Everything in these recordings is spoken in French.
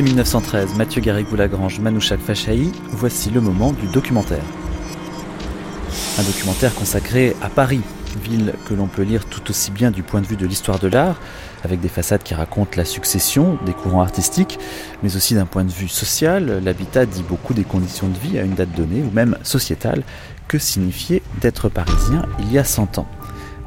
L'été 1913, Mathieu Garrigou-Lagrange, Manouchak Fachaï, voici le moment du documentaire. Un documentaire consacré à Paris, ville que l'on peut lire tout aussi bien du point de vue de l'histoire de l'art, avec des façades qui racontent la succession des courants artistiques, mais aussi d'un point de vue social, l'habitat dit beaucoup des conditions de vie à une date donnée, ou même sociétale, que signifiait d'être parisien il y a 100 ans.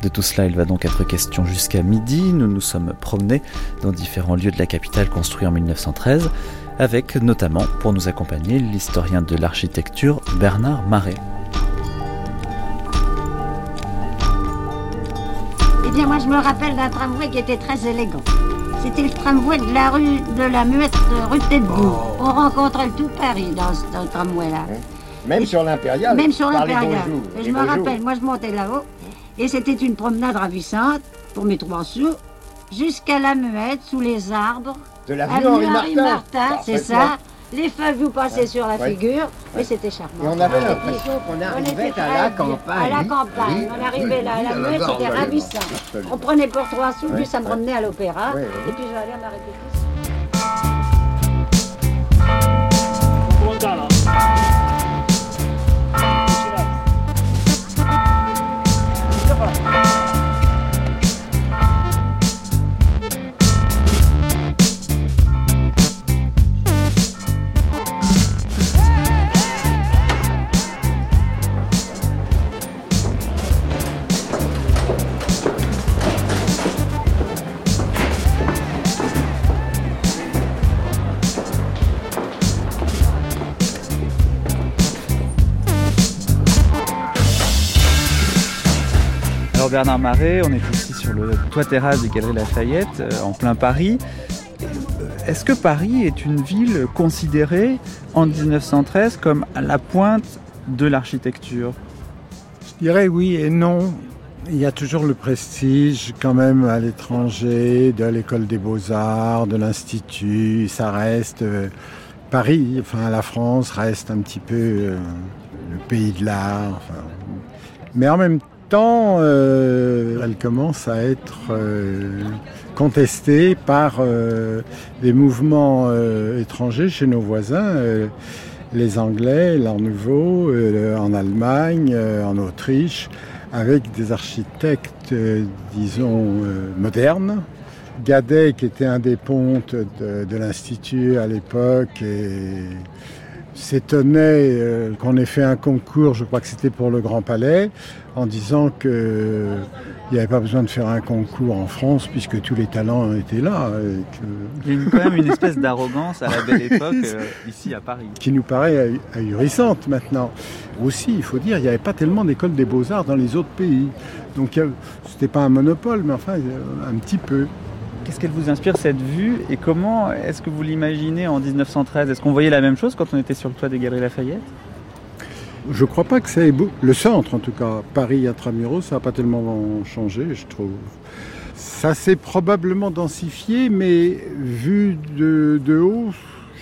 De tout cela, il va donc être question jusqu'à midi. Nous nous sommes promenés dans différents lieux de la capitale construits en 1913, avec notamment, pour nous accompagner, l'historien de l'architecture Bernard Marais. Eh bien, moi, je me rappelle d'un tramway qui était très élégant. C'était le tramway de la rue de la Muette, rue de Tête-Bout. On rencontrait tout Paris dans ce tramway-là. Même sur l'impérial. Même sur l'impérial. Je me rappelle, moi, je montais là-haut. Et c'était une promenade ravissante pour mes trois sous jusqu'à la Muette, sous les arbres. De l'avenue Henri Martin. Martin, c'est ça. Les feuilles vous passaient sur la Ouais. figure. Oui, c'était charmant. Et on avait l'impression qu'on on arrivait était à la campagne. À la campagne. oui, on arrivait là, oui, la à la Muette, c'était ravissant. On prenait pour trois sous, puis ça me ouais. remenait à l'opéra. Et puis je vais aller à ma répétition. Bernard Marais, on est ici sur le toit terrasse des Galeries Lafayette, euh, en plein Paris. Est-ce que Paris est une ville considérée en 1913 comme la pointe de l'architecture? Je dirais oui et non. Il y a toujours le prestige quand même à l'étranger, de l'école des beaux-arts, de l'institut. Ça reste euh, Paris, enfin la France reste un petit peu euh, le pays de l'art. Mais en même euh, elle commence à être euh, contestée par euh, des mouvements étrangers chez nos voisins. les Anglais, l'Art Nouveau, en Allemagne, en Autriche, avec des architectes, disons, modernes. Gadet, qui était un des pontes de, de l'Institut à l'époque, et s'étonnait euh, qu'on ait fait un concours, je crois que c'était pour le Grand Palais, en disant que il n'y avait pas besoin de faire un concours en France puisque tous les talents étaient là. que- Il y a quand même une espèce d'arrogance à la belle époque euh, ici à Paris. qui nous paraît ahu- ahurissante maintenant. Aussi, il faut dire, il n'y avait pas tellement d'écoles des beaux-arts dans les autres pays. Donc, ce n'était pas un monopole, mais enfin, euh, un petit peu. Qu'est-ce qu'elle vous inspire cette vue et comment est-ce que vous l'imaginez en 1913 Est-ce qu'on voyait la même chose quand on était sur le toit des Galeries Lafayette? Je crois pas que ça ait. Le centre, en tout cas, Paris intramuros, ça n'a pas tellement changé, je trouve. Ça s'est probablement densifié, mais vu de haut,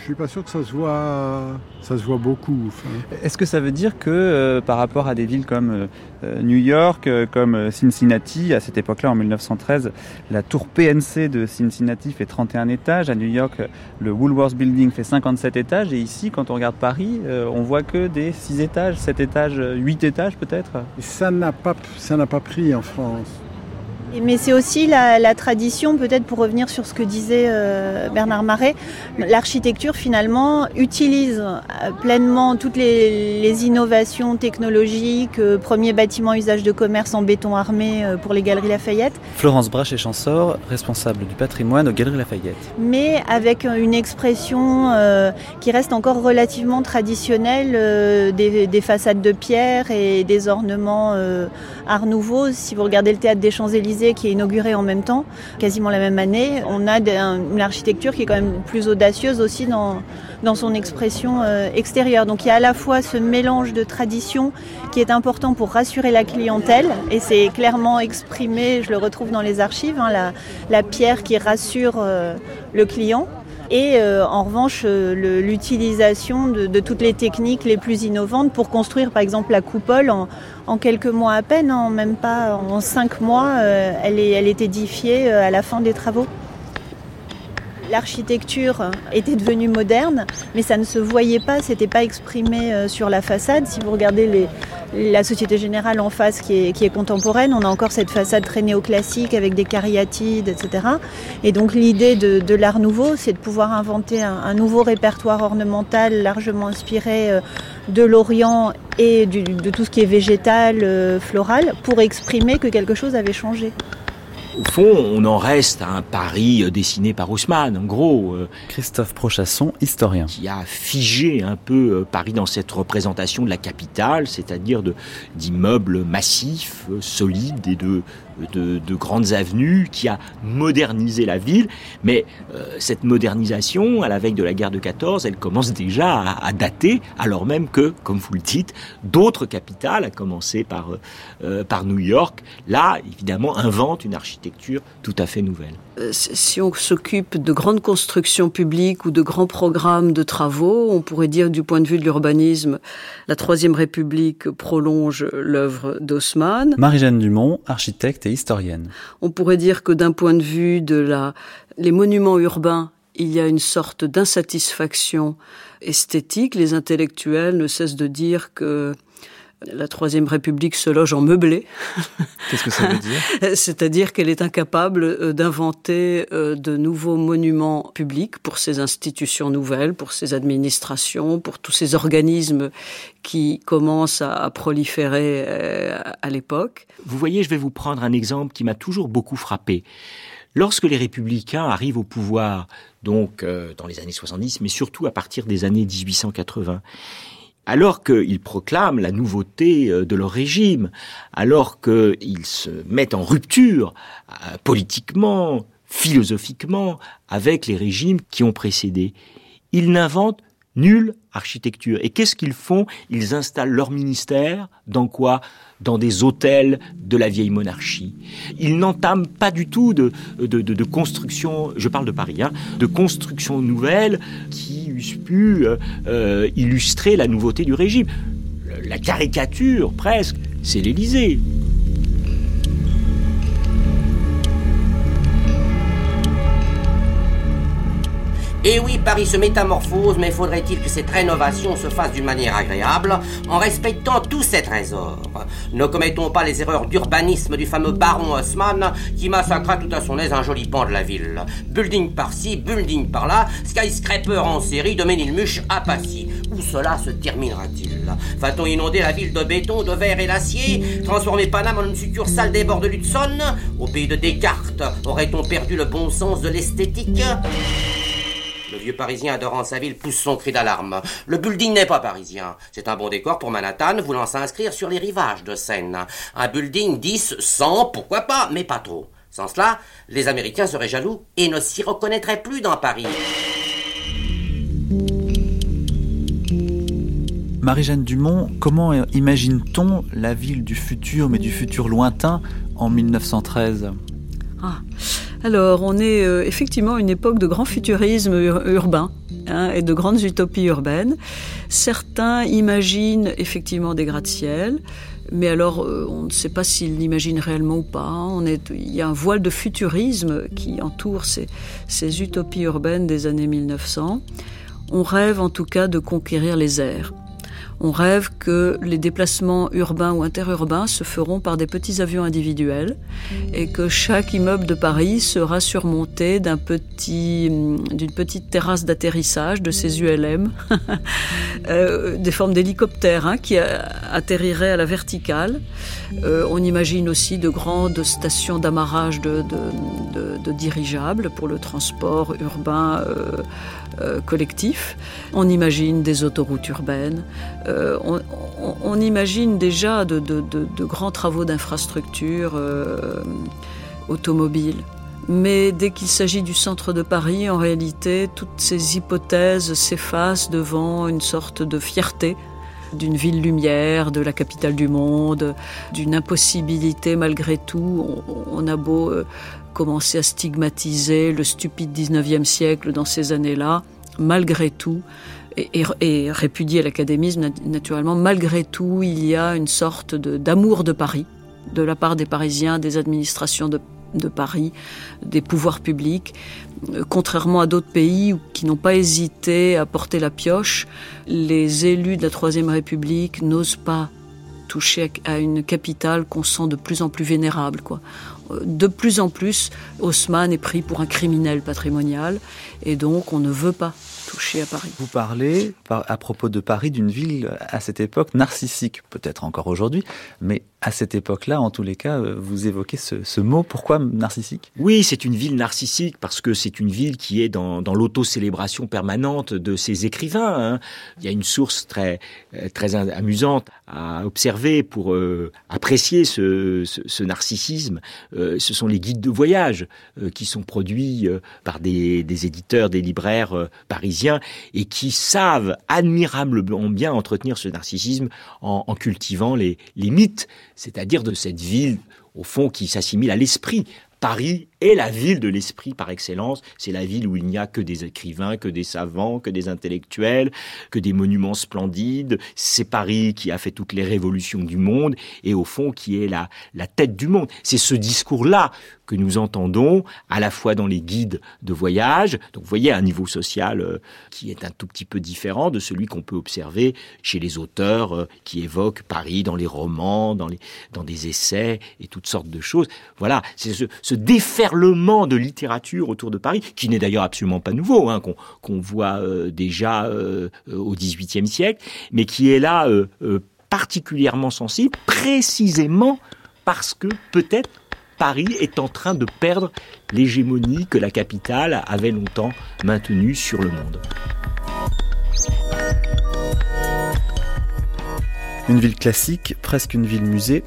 je suis pas sûr que ça se voit, ça se voit beaucoup. enfin. Est-ce que ça veut dire que euh, par rapport à des villes comme euh, euh, New York, euh, comme Cincinnati, à cette époque-là, en 1913, la tour PNC de Cincinnati fait 31 étages, à New York, le Woolworth Building fait 57 étages, et ici, quand on regarde Paris, on voit que des 6 étages, 7 étages, euh, 8 étages peut-être? Ça n'a pas, ça n'a pas pris en France. Mais c'est aussi la, la tradition, peut-être pour revenir sur ce que disait euh, Bernard Marais, l'architecture finalement utilise euh, pleinement toutes les, les innovations technologiques, euh, premier bâtiment usage de commerce en béton armé euh, pour les Galeries Lafayette, Florence Brach et Chansor, responsable du patrimoine aux Galeries Lafayette. mais avec une expression qui reste encore relativement traditionnelle des, des façades de pierre et des ornements art nouveau. Si vous regardez le théâtre des Champs-Élysées qui est inauguré en même temps, quasiment la même année, on a une architecture qui est quand même plus audacieuse aussi dans, son expression euh, extérieure. Donc il y a à la fois ce mélange de traditions qui est important pour rassurer la clientèle et c'est clairement exprimé, je le retrouve dans les archives, hein, la, la pierre qui rassure euh, le client. Et euh, en revanche l'utilisation de, toutes les techniques les plus innovantes pour construire par exemple la coupole en, quelques mois à peine, en même pas en cinq mois, est, elle est édifiée à la fin des travaux l'architecture était devenue moderne, mais ça ne se voyait pas, c'était pas exprimé euh, sur la façade. Si vous regardez la Société Générale en face qui est, contemporaine, on a encore cette façade très néoclassique avec des cariatides, etc. Et donc l'idée de, l'art nouveau, c'est de pouvoir inventer un, nouveau répertoire ornemental largement inspiré euh, de l'Orient et de tout ce qui est végétal, euh, floral, pour exprimer que quelque chose avait changé. Au fond, on en reste à un Paris euh, dessiné par Haussmann, en gros. Euh, Christophe Prochasson, historien. Qui a figé un peu euh, Paris dans cette représentation de la capitale, c'est-à-dire d'immeubles massifs, solides et de de, grandes avenues, qui a modernisé la ville. Mais euh, cette modernisation, à la veille de la guerre de 14, elle commence déjà à, dater, alors même que, comme vous le dites, d'autres capitales, à commencer par, euh, euh, par New York, là, évidemment, inventent une architecture tout à fait nouvelle. Si on s'occupe de grandes constructions publiques ou de grands programmes de travaux, on pourrait dire du point de vue de l'urbanisme, la Troisième République prolonge l'œuvre d'Haussmann. Marie-Jeanne Dumont, architecte On pourrait dire que d'un point de vue de la, les monuments urbains, il y a une sorte d'insatisfaction esthétique. Les intellectuels ne cessent de dire que la Troisième République se loge en meublé. Qu'est-ce que ça veut dire? C'est-à-dire qu'elle est incapable euh, d'inventer euh, de nouveaux monuments publics pour ses institutions nouvelles, pour ses administrations, pour tous ces organismes qui commencent à proliférer euh, à l'époque. Vous voyez, je vais vous prendre un exemple qui m'a toujours beaucoup frappé. Lorsque les républicains arrivent au pouvoir, donc dans les années 70, mais surtout à partir des années 1880, alors qu'ils proclament la nouveauté euh, de leur régime, alors qu'ils se mettent en rupture euh, politiquement, philosophiquement, avec les régimes qui ont précédé. Ils n'inventent nulle architecture. Et qu'est-ce qu'ils font? Ils installent leur ministère dans quoi? Dans des hôtels de la vieille monarchie. Ils n'entament pas du tout de, construction, je parle de Paris, hein, de construction nouvelle qui eussent pu euh, euh, illustrer la nouveauté du régime. La caricature, presque, c'est l'Élysée. Et oui, Paris se métamorphose, mais faudrait-il que cette rénovation se fasse d'une manière agréable, en respectant tous ses trésors? Ne commettons pas les erreurs d'urbanisme du fameux baron Haussmann, qui massacra tout à son aise un joli pan de la ville. Building par-ci, building par-là, skyscraper en série de Ménilmuche à Passy. Où cela se terminera-t-il? Va-t-on inonder la ville de béton, de verre et d'acier? Transformer Paname en une succursale des bords de l'Hudson Au pays de Descartes, aurait-on perdu le bon sens de l'esthétique? le vieux parisien adorant sa ville pousse son cri d'alarme. Le building n'est pas parisien. C'est un bon décor pour Manhattan voulant s'inscrire sur les rivages de Seine. Un building 10, 100, pourquoi pas, mais pas trop. Sans cela, les Américains seraient jaloux et ne s'y reconnaîtraient plus dans Paris. Marie-Jeanne Dumont, comment imagine-t-on la ville du futur, mais du futur lointain, en 1913 ah. Alors, on est euh, effectivement une époque de grand futurisme urbain hein, et de grandes utopies urbaines. Certains imaginent effectivement des gratte-ciel, mais alors euh, on ne sait pas s'ils l'imaginent réellement ou pas. Est, il y a un voile de futurisme qui entoure ces, ces utopies urbaines des années 1900. On rêve en tout cas de conquérir les airs. On rêve que les déplacements urbains ou interurbains se feront par des petits avions individuels et que chaque immeuble de Paris sera surmonté d'un petit, d'une petite terrasse d'atterrissage de ces ULM, euh, des formes d'hélicoptères hein, qui atterriraient à la verticale. Euh, on imagine aussi de grandes stations d'amarrage de, dirigeables pour le transport urbain. Euh, euh, collectif. On imagine des autoroutes urbaines. Euh, on, imagine déjà de, grands travaux d'infrastructures euh, automobiles. Mais dès qu'il s'agit du centre de Paris, en réalité, toutes ces hypothèses s'effacent devant une sorte de fierté d'une ville lumière, de la capitale du monde, d'une impossibilité malgré tout. On, a beau commencé à stigmatiser le stupide 19e siècle dans ces années-là, malgré tout, et, répudier l'académisme naturellement, malgré tout, il y a une sorte d'amour de, Paris, de la part des Parisiens, des administrations de, Paris, des pouvoirs publics. Euh, contrairement à d'autres pays qui n'ont pas hésité à porter la pioche, les élus de la Troisième République n'osent pas toucher à une capitale qu'on sent de plus en plus vénérable. De plus en plus, Haussmann est pris pour un criminel patrimonial et donc on ne veut pas toucher à Paris. Vous parlez, à propos de Paris, d'une ville à cette époque narcissique, peut-être encore aujourd'hui, mais à cette époque-là, en tous les cas, euh, vous évoquez ce, mot. Pourquoi narcissique? Oui, c'est une ville narcissique parce que c'est une ville qui est dans, dans l'auto-célébration permanente de ses écrivains. Hein. Il y a une source très, euh, très amusante à observer pour euh, apprécier ce, ce, narcissisme. ce sont les guides de voyage qui sont produits par des, des, éditeurs, des libraires parisiens et qui savent admirablement bien entretenir ce narcissisme en, en cultivant les, les mythes c'est-à-dire de cette ville, au fond, qui s'assimile à l'esprit. Paris est la ville de l'esprit par excellence. C'est la ville où il n'y a que des écrivains, que des savants, que des intellectuels, que des monuments splendides. C'est Paris qui a fait toutes les révolutions du monde et au fond qui est la, tête du monde. C'est ce discours-là que nous entendons à la fois dans les guides de voyage, donc vous voyez un niveau social euh, qui est un tout petit peu différent de celui qu'on peut observer chez les auteurs euh, qui évoquent Paris dans les romans, dans, les, des essais et toutes sortes de choses. Voilà, c'est ce, ce de littérature autour de Paris, qui n'est d'ailleurs absolument pas nouveau, hein, qu'on voit euh, déjà au XVIIIe siècle, mais qui est là particulièrement sensible, précisément parce que peut-être Paris est en train de perdre l'hégémonie que la capitale avait longtemps maintenue sur le monde. Une ville classique, presque une ville musée,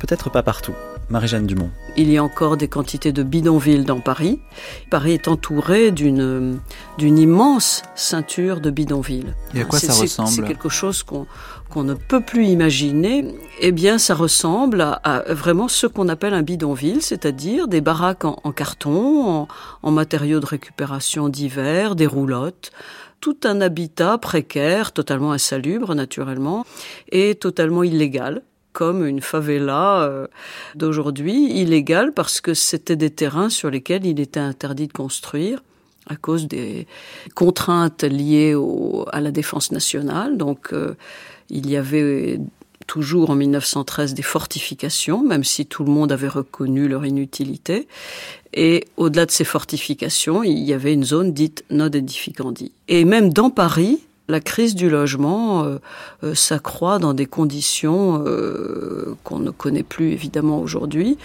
peut-être pas partout. Marie-Jeanne Dumont. Il y a encore des quantités de bidonvilles dans Paris. Paris est entouré d'une d'une immense ceinture de bidonvilles. Et à quoi ça ressemble C'est quelque chose qu'on qu'on ne peut plus imaginer. Eh bien, ça ressemble à, vraiment ce qu'on appelle un bidonville, c'est-à-dire des baraques en, carton, en, en matériaux de récupération divers, des roulottes tout un habitat précaire, totalement insalubre naturellement, et totalement illégal comme une favela euh, d'aujourd'hui, illégale parce que c'était des terrains sur lesquels il était interdit de construire à cause des contraintes liées à la défense nationale. Donc euh, il y avait toujours en 1913 des fortifications, même si tout le monde avait reconnu leur inutilité. Et au-delà de ces fortifications, il y avait une zone dite non edificandi. Et même dans Paris, la crise du logement euh, euh, s'accroît dans des conditions euh, qu'on ne connaît plus évidemment aujourd'hui,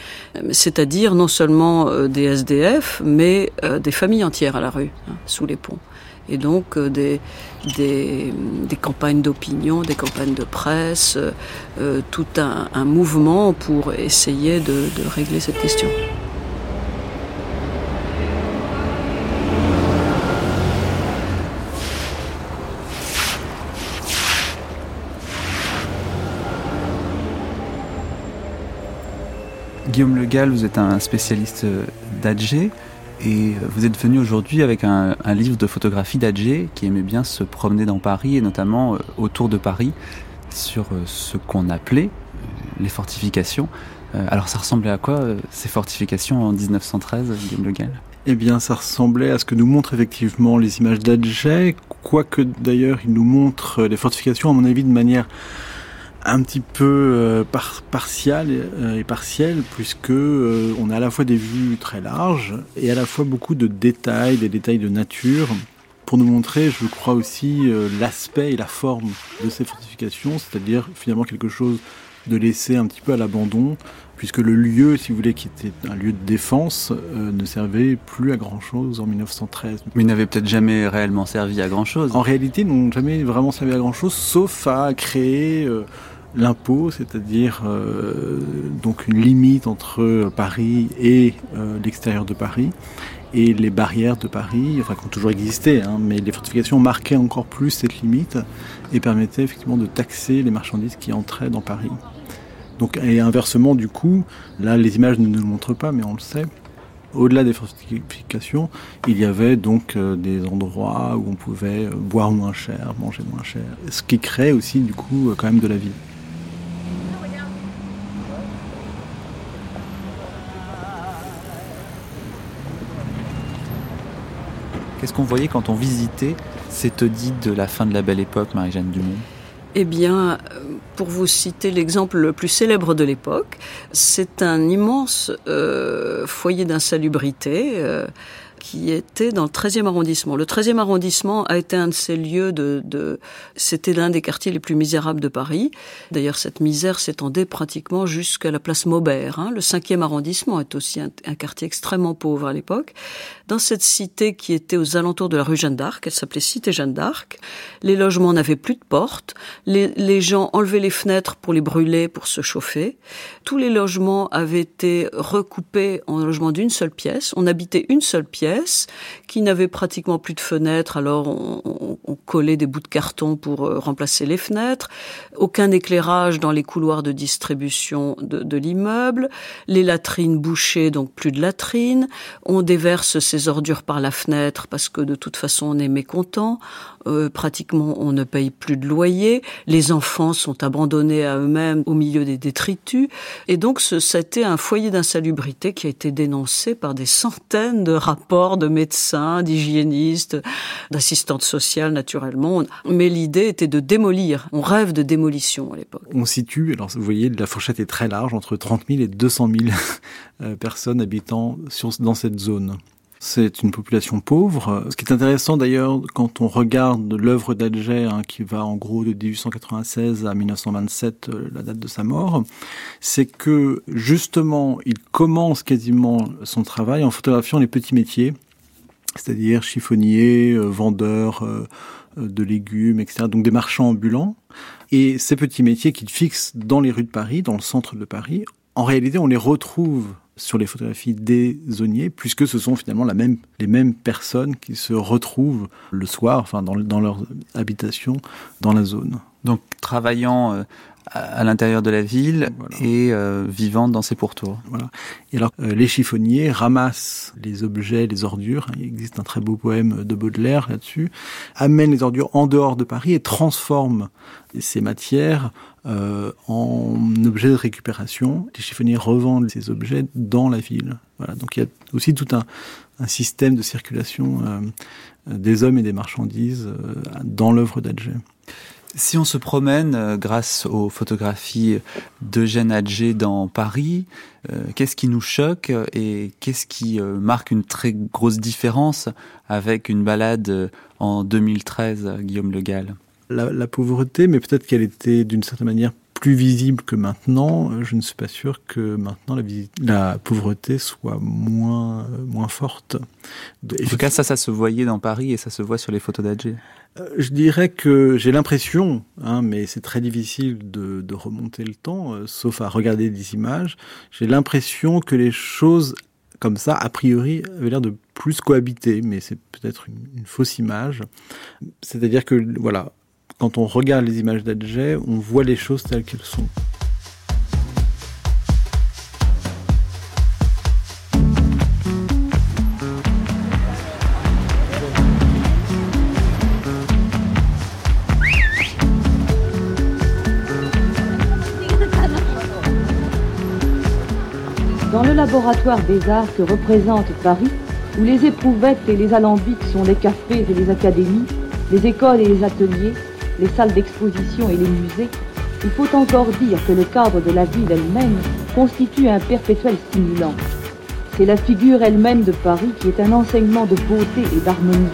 c'est-à-dire non seulement des SDF, mais des familles entières à la rue, hein, sous les ponts. Et donc des, des, campagnes d'opinion, des campagnes de presse, tout un, mouvement pour essayer de régler cette question. Guillaume Le Gall, vous êtes un spécialiste euh, d'Adger et euh, vous êtes venu aujourd'hui avec un, livre de photographie d'Adger qui aimait bien se promener dans Paris et notamment euh, autour de Paris sur ce qu'on appelait les fortifications. Alors ça ressemblait à quoi ces fortifications en 1913, Guillaume Le Gall? Eh bien, ça ressemblait à ce que nous montrent effectivement les images d'Adger, quoique d'ailleurs il nous montre les fortifications, à mon avis, de manière un petit peu euh, par, partial euh, et partiel puisque euh, on a à la fois des vues très larges et à la fois beaucoup de détails, des détails de nature pour nous montrer, je crois aussi, l'aspect et la forme de ces fortifications, c'est-à-dire finalement quelque chose de laissé un petit peu à l'abandon, puisque le lieu, si vous voulez, qui était un lieu de défense, ne servait plus à grand-chose en 1913. Mais il n'avait peut-être jamais réellement servi à grand-chose. En réalité, ils n'ont jamais vraiment servi à grand-chose, sauf à créer l'impôt, c'est-à-dire euh, donc une limite entre Paris et euh, l'extérieur de Paris, et les barrières de Paris, enfin qui ont toujours existé, hein, mais les fortifications marquaient encore plus cette limite et permettaient effectivement de taxer les marchandises qui entraient dans Paris. Donc, et inversement, du coup, là les images ne nous le montrent pas, mais on le sait, au-delà des fortifications, il y avait donc euh, des endroits où on pouvait euh, boire moins cher, manger moins cher, ce qui crée aussi du coup euh, quand même de la vie. Qu'est-ce qu'on voyait quand on visitait cette taudis de la fin de la belle époque, Marie-Jeanne Dumont? Eh bien, pour vous citer l'exemple le plus célèbre de l'époque, c'est un immense euh, foyer d'insalubrité. Euh, qui était dans le 13e arrondissement. Le 13e arrondissement a été un de ces lieux de, de c'était l'un des quartiers les plus misérables de Paris. D'ailleurs, cette misère s'étendait pratiquement jusqu'à la place Maubert. Hein. Le 5e arrondissement est aussi un, quartier extrêmement pauvre à l'époque. Dans cette cité qui était aux alentours de la rue Jeanne d'Arc, elle s'appelait Cité Jeanne d'Arc, les logements n'avaient plus de portes, les, les gens enlevaient les fenêtres pour les brûler, pour se chauffer. Tous les logements avaient été recoupés en logements d'une seule pièce. On habitait une seule pièce qui n'avait pratiquement plus de fenêtres, alors on, collait des bouts de carton pour euh, remplacer les fenêtres, aucun éclairage dans les couloirs de distribution de, de l'immeuble, les latrines bouchées, donc plus de latrines, on déverse ses ordures par la fenêtre parce que de toute façon on est mécontent, euh, pratiquement on ne paye plus de loyer, les enfants sont abandonnés à eux-mêmes au milieu des détritus, et donc c'était un foyer d'insalubrité qui a été dénoncé par des centaines de rapports de médecins, d'hygiénistes, d'assistantes sociales naturellement, mais l'idée était de démolir, on rêve de démolition à l'époque. On situe, vous voyez, la fourchette est très large, entre 30 000 et 200 000 euh, personnes habitant dans cette zone. C'est une population pauvre. Ce qui est intéressant d'ailleurs quand on regarde l'œuvre d'Alger, hein, qui va en gros de 1896 à 1927, euh, la date de sa mort, c'est que justement il commence quasiment son travail en photographiant les petits métiers, c'est-à-dire chiffonnier, euh, vendeur euh, de légumes, etc. Donc des marchands ambulants. Et ces petits métiers qu'il fixe dans les rues de Paris, dans le centre de Paris, en réalité on les retrouve sur les photographies des zoniers, puisque ce sont finalement la même, les mêmes personnes qui se retrouvent le soir, enfin dans, dans leur habitation, dans la zone. Donc travaillant euh, à l'intérieur de la ville voilà. et euh, vivant dans ses pourtours. Voilà. Et alors, euh, les chiffonniers ramassent les objets, les ordures. Il existe un très beau poème de Baudelaire là-dessus. Amènent les ordures en dehors de Paris et transforment ces matières euh, en objets de récupération. Les chiffonniers revendent ces objets dans la ville. Voilà. Donc il y a aussi tout un, système de circulation euh, des hommes et des marchandises euh, dans l'œuvre d'Alger. Si on se promène grâce aux photographies d'Eugène Adger dans Paris, qu'est-ce qui nous choque et qu'est-ce qui marque une très grosse différence avec une balade en 2013, Guillaume Le Gall? La, la pauvreté, mais peut-être qu'elle était d'une certaine manière plus visible que maintenant. Je ne suis pas sûr que maintenant la, la pauvreté soit moins, moins forte. En tout cas, ça, ça se voyait dans Paris et ça se voit sur les photos d'Adger. Euh, je dirais que j'ai l'impression, hein, mais c'est très difficile de, de, remonter le temps, euh, sauf à regarder des images, j'ai l'impression que les choses comme ça, a priori, avaient l'air de plus cohabiter, mais c'est peut-être une, une, fausse image. C'est-à-dire que, voilà, quand on regarde les images d'Adjet, on voit les choses telles qu'elles sont. Dans le laboratoire des arts que représente Paris, où les éprouvettes et les alambics sont les cafés et les académies, les écoles et les ateliers, les salles d'exposition et les musées, il faut encore dire que le cadre de la ville elle-même constitue un perpétuel stimulant. C'est la figure elle-même de Paris qui est un enseignement de beauté et d'harmonie.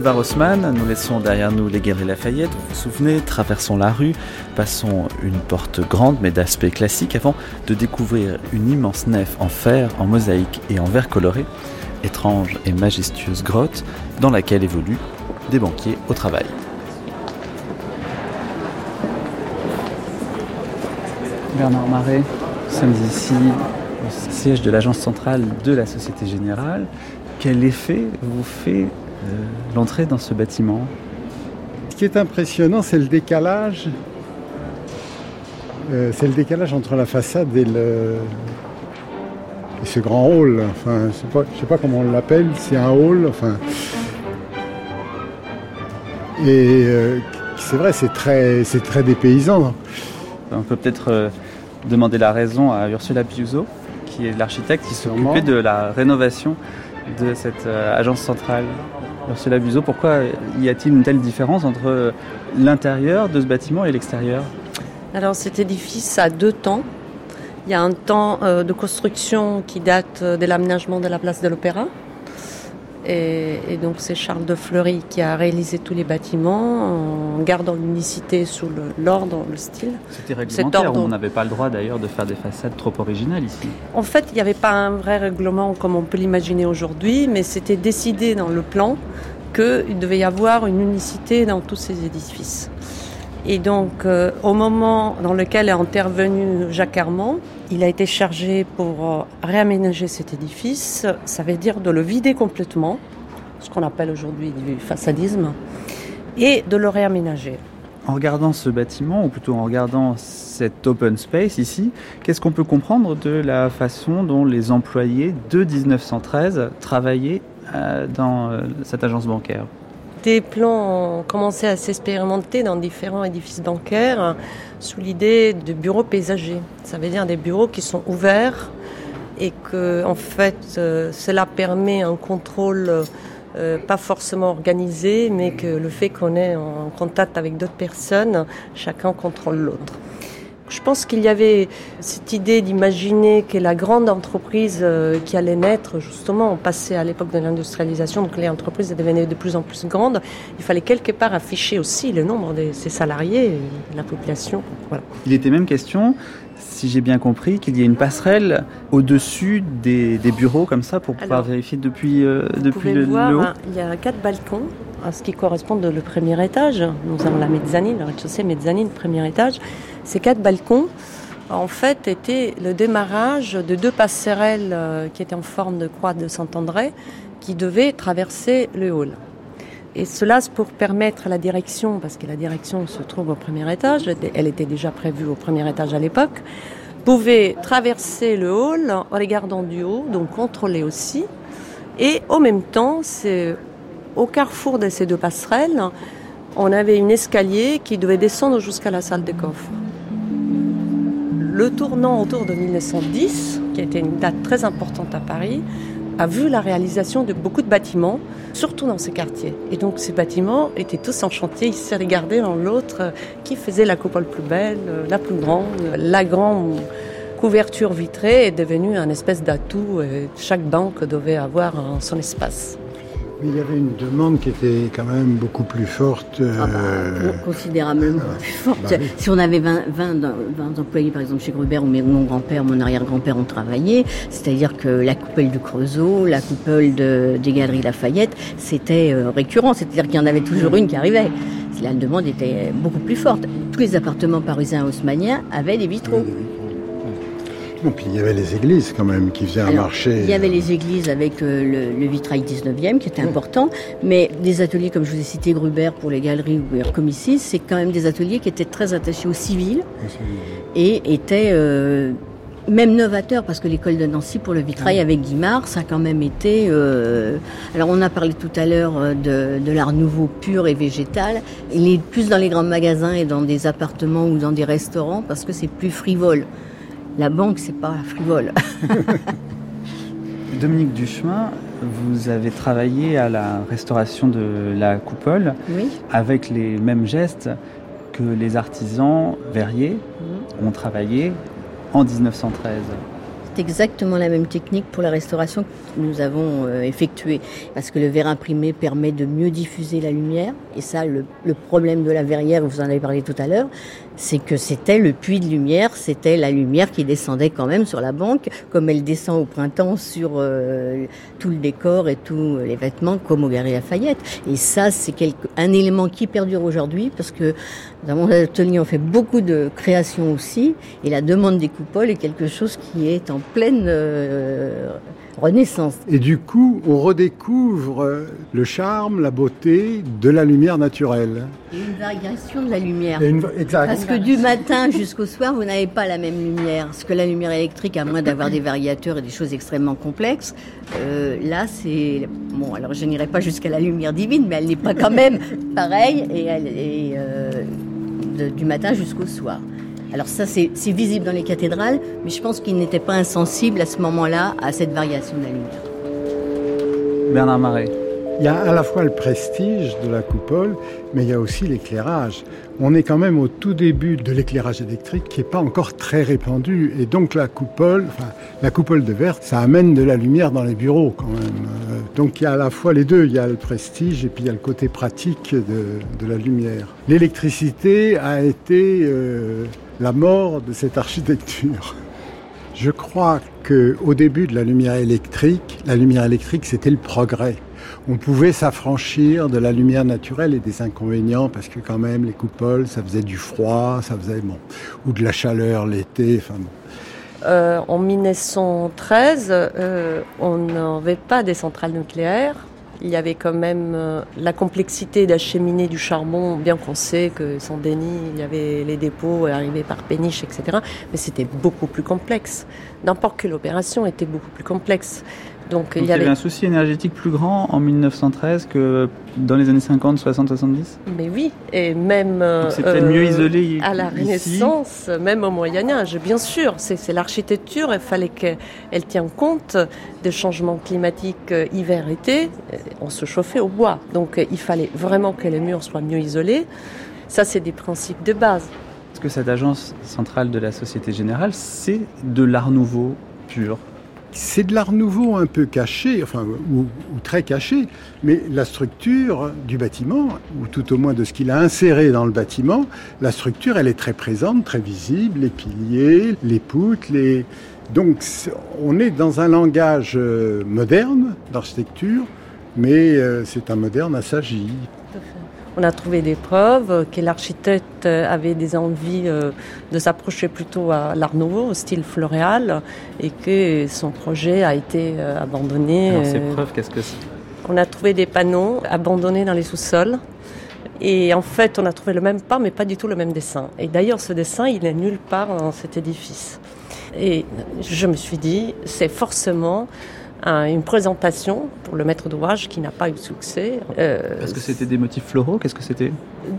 boulevard nous laissons derrière nous les galeries Lafayette, vous vous souvenez, traversons la rue, passons une porte grande mais d'aspect classique avant de découvrir une immense nef en fer, en mosaïque et en verre coloré, étrange et majestueuse grotte dans laquelle évoluent des banquiers au travail. Bernard Marais, nous sommes ici au siège de l'agence centrale de la Société Générale. Quel effet vous fait l'entrée dans ce bâtiment Ce qui est impressionnant, c'est le décalage. Euh, c'est le décalage entre la façade et, le, et ce grand hall. Enfin, je ne sais, pas- comment on l'appelle, c'est un hall. Enfin, et euh, c'est vrai, c'est très, c'est très dépaysant. On peut peut-être euh, demander la raison à Ursula Piuso, qui est l'architecte qui s'occupait de la rénovation de cette euh, agence centrale. Ursula pourquoi y a-t-il une telle différence entre l'intérieur de ce bâtiment et l'extérieur? Alors cet édifice a deux temps. Il y a un temps euh, de construction qui date euh, de l'aménagement de la place de l'Opéra. Et, et donc c'est Charles de Fleury qui a réalisé tous les bâtiments en gardant l'unicité sous le- l'ordre, le style. C'était réglementaire, ordre. on n'avait pas le droit d'ailleurs de faire des façades trop originales ici. En fait, il n'y avait pas un vrai règlement comme on peut l'imaginer aujourd'hui, mais c'était décidé dans le plan qu'il devait y avoir une unicité dans tous ces édifices. Et donc, euh, au moment dans lequel est intervenu Jacques Armand, il a été chargé pour euh, réaménager cet édifice, ça veut dire de le vider complètement, ce qu'on appelle aujourd'hui du façadisme, et de le réaménager. En regardant ce bâtiment, ou plutôt en regardant cet open space ici, qu'est-ce qu'on peut comprendre de la façon dont les employés de 1913 travaillaient euh, dans cette agence bancaire? Des plans ont commencé à s'expérimenter dans différents édifices bancaires sous l'idée de bureaux paysagers. Ça veut dire des bureaux qui sont ouverts et que, en fait, euh, cela permet un contrôle euh, pas forcément organisé, mais que le fait qu'on est en contact avec d'autres personnes, chacun contrôle l'autre. Je pense qu'il y avait cette idée d'imaginer que la grande entreprise euh, qui allait naître, justement, on passait à l'époque de l'industrialisation, donc les entreprises devenaient de plus en plus grandes. Il fallait quelque part afficher aussi le nombre de ces salariés, et la population. Voilà. Il était même question, si j'ai bien compris, qu'il y ait une passerelle au-dessus des, des bureaux comme ça pour pouvoir vérifier depuis, euh, Vous depuis pouvez le, le voir, le haut. il y a quatre balcons à ce qui correspond de le premier étage. Nous avons la mezzanine, le rez-de-chaussée, mezzanine, premier étage. Ces quatre balcons, en fait, étaient le démarrage de deux passerelles euh, qui étaient en forme de croix de Saint-André qui devaient traverser le hall. Et cela pour permettre à la direction, parce que la direction se trouve au premier étage, elle était déjà prévue au premier étage à l'époque, pouvait traverser le hall en regardant du haut, donc contrôler aussi. Et en même temps, c'est au carrefour de ces deux passerelles, on avait une escalier qui devait descendre jusqu'à la salle de coffre. Le tournant autour de 1910, qui était une date très importante à Paris, a vu la réalisation de beaucoup de bâtiments, surtout dans ces quartiers. Et donc ces bâtiments étaient tous en chantier, ils se regardaient l'un l'autre, euh, qui faisait la coupole plus belle, euh, la plus grande. La grande couverture vitrée est devenue un espèce d'atout, chaque banque devait avoir son espace. Mais il y avait une demande qui était quand même beaucoup plus forte. Ah bah, euh, considérablement plus forte. bah oui. Si on avait 20, 20, dans- 20 employés, par exemple, chez Gruber, où mon grand-père, mon arrière-grand-père ont travaillé, c'est-à-dire que la coupole du Creusot, la coupole de, des Galeries Lafayette, c'était euh, récurrent, c'est-à-dire qu'il y en avait toujours une qui arrivait. La demande était beaucoup plus forte. Tous les appartements parisiens haussmanniens avaient des vitraux. Puis il y avait les églises quand même qui faisaient un marché. Il y avait les églises avec euh, le, le vitrail 19e qui était important, mais des ateliers comme je vous ai cité Gruber pour les galeries ou comme ici, c'est quand même des ateliers qui étaient très attachés au civil et étaient euh, même novateurs parce que l'école de Nancy pour le vitrail avec Guimard, ça a quand même été. euh, alors on a parlé tout à l'heure euh, de, de l'art nouveau pur et végétal. Il est plus dans les grands magasins et dans des appartements ou dans des restaurants parce que c'est plus frivole. La banque, c'est pas frivole. Dominique Duchemin, vous avez travaillé à la restauration de la coupole Oui. avec les mêmes gestes que les artisans verriers ont travaillé en 1913. C'est exactement la même technique pour la restauration que nous avons euh, effectuée. Parce que le verre imprimé permet de mieux diffuser la lumière. Et ça, le, le problème de la verrière, vous en avez parlé tout à l'heure, c'est que c'était le puits de lumière, c'était la lumière qui descendait quand même sur la banque, comme elle descend au printemps sur euh, tout le décor et tous les vêtements, comme au Galeries Lafayette. Et ça, c'est un élément qui perdure aujourd'hui, parce que Dans mon atelier, on fait beaucoup de créations aussi, et la demande des coupoles est quelque chose qui est en pleine euh, renaissance. Et du coup, on redécouvre le charme, la beauté de la lumière naturelle. Et une variation de la lumière. Et une- exact. Parce que du matin jusqu'au soir, vous n'avez pas la même lumière. Parce que la lumière électrique, à moins d'avoir des variateurs et des choses extrêmement complexes, euh, là, c'est... Bon, alors je n'irai pas jusqu'à la lumière divine, mais elle n'est pas quand même pareille, et elle est euh, de- du matin jusqu'au soir. Alors ça, c'est visible dans les cathédrales, mais je pense qu'ils n'étaient pas insensibles à ce moment-là à cette variation de la lumière. Bernard Marais. Il y a à la fois le prestige de la coupole, mais il y a aussi l'éclairage. On est quand même au tout début de l'éclairage électrique qui n'est pas encore très répandu. Et donc la coupole, enfin, la coupole de verre, ça amène de la lumière dans les bureaux quand même. Euh, Donc il y a à la fois les deux. Il y a le prestige et puis il y a le côté pratique de, de la lumière. L'électricité a été euh, la mort de cette architecture. Je crois que au début de la lumière électrique, la lumière électrique c'était le progrès. On pouvait s'affranchir de la lumière naturelle et des inconvénients parce que quand même les coupoles, ça faisait du froid, ça faisait bon, ou de la chaleur l'été. Enfin. Euh, en 1913, euh, on n'avait pas des centrales nucléaires. Il y avait quand même euh, la complexité d'acheminer du charbon, bien qu'on sait que sans Denis, il y avait les dépôts arrivés par péniche, etc. Mais c'était beaucoup plus complexe. N'importe quelle opération était beaucoup plus complexe. Donc, il y avait un souci énergétique plus grand en 1913 que dans les années 50, 60, 70 Mais oui, et même euh, Donc c'est peut-être mieux isolé à la ici. Renaissance, même au Moyen Âge, bien sûr. C'est l'architecture. Il fallait qu'elle tienne compte des changements climatiques euh, hiver-été. Euh, On se chauffait au bois, donc euh, il fallait vraiment que les murs soient mieux isolés. Ça, c'est des principes de base. Est-ce que cette agence centrale de la Société Générale, c'est de l'art nouveau pur? C'est de l'art nouveau un peu caché, enfin, ou, très caché, mais la structure du bâtiment, ou tout au moins de ce qu'il a inséré dans le bâtiment, la structure, elle est très présente, très visible, les piliers, les poutres, les... Donc on est dans un langage euh, moderne d'architecture, mais euh, c'est un moderne assagi. On a trouvé des preuves que l'architecte avait des envies euh, de s'approcher plutôt à l'art nouveau, au style floréal, et que son projet a été euh, abandonné. Alors ces euh, preuves, qu'est-ce que c'est? On a trouvé des panneaux abandonnés dans les sous-sols. Et en fait, on a trouvé le même pas, mais pas du tout le même dessin. Et d'ailleurs, ce dessin, il est nulle part dans cet édifice. Et je me suis dit, c'est forcément un- une présentation pour le maître d'ouvrage qui n'a pas eu de succès. Euh, Parce que c'était des motifs floraux Qu'est-ce que c'était?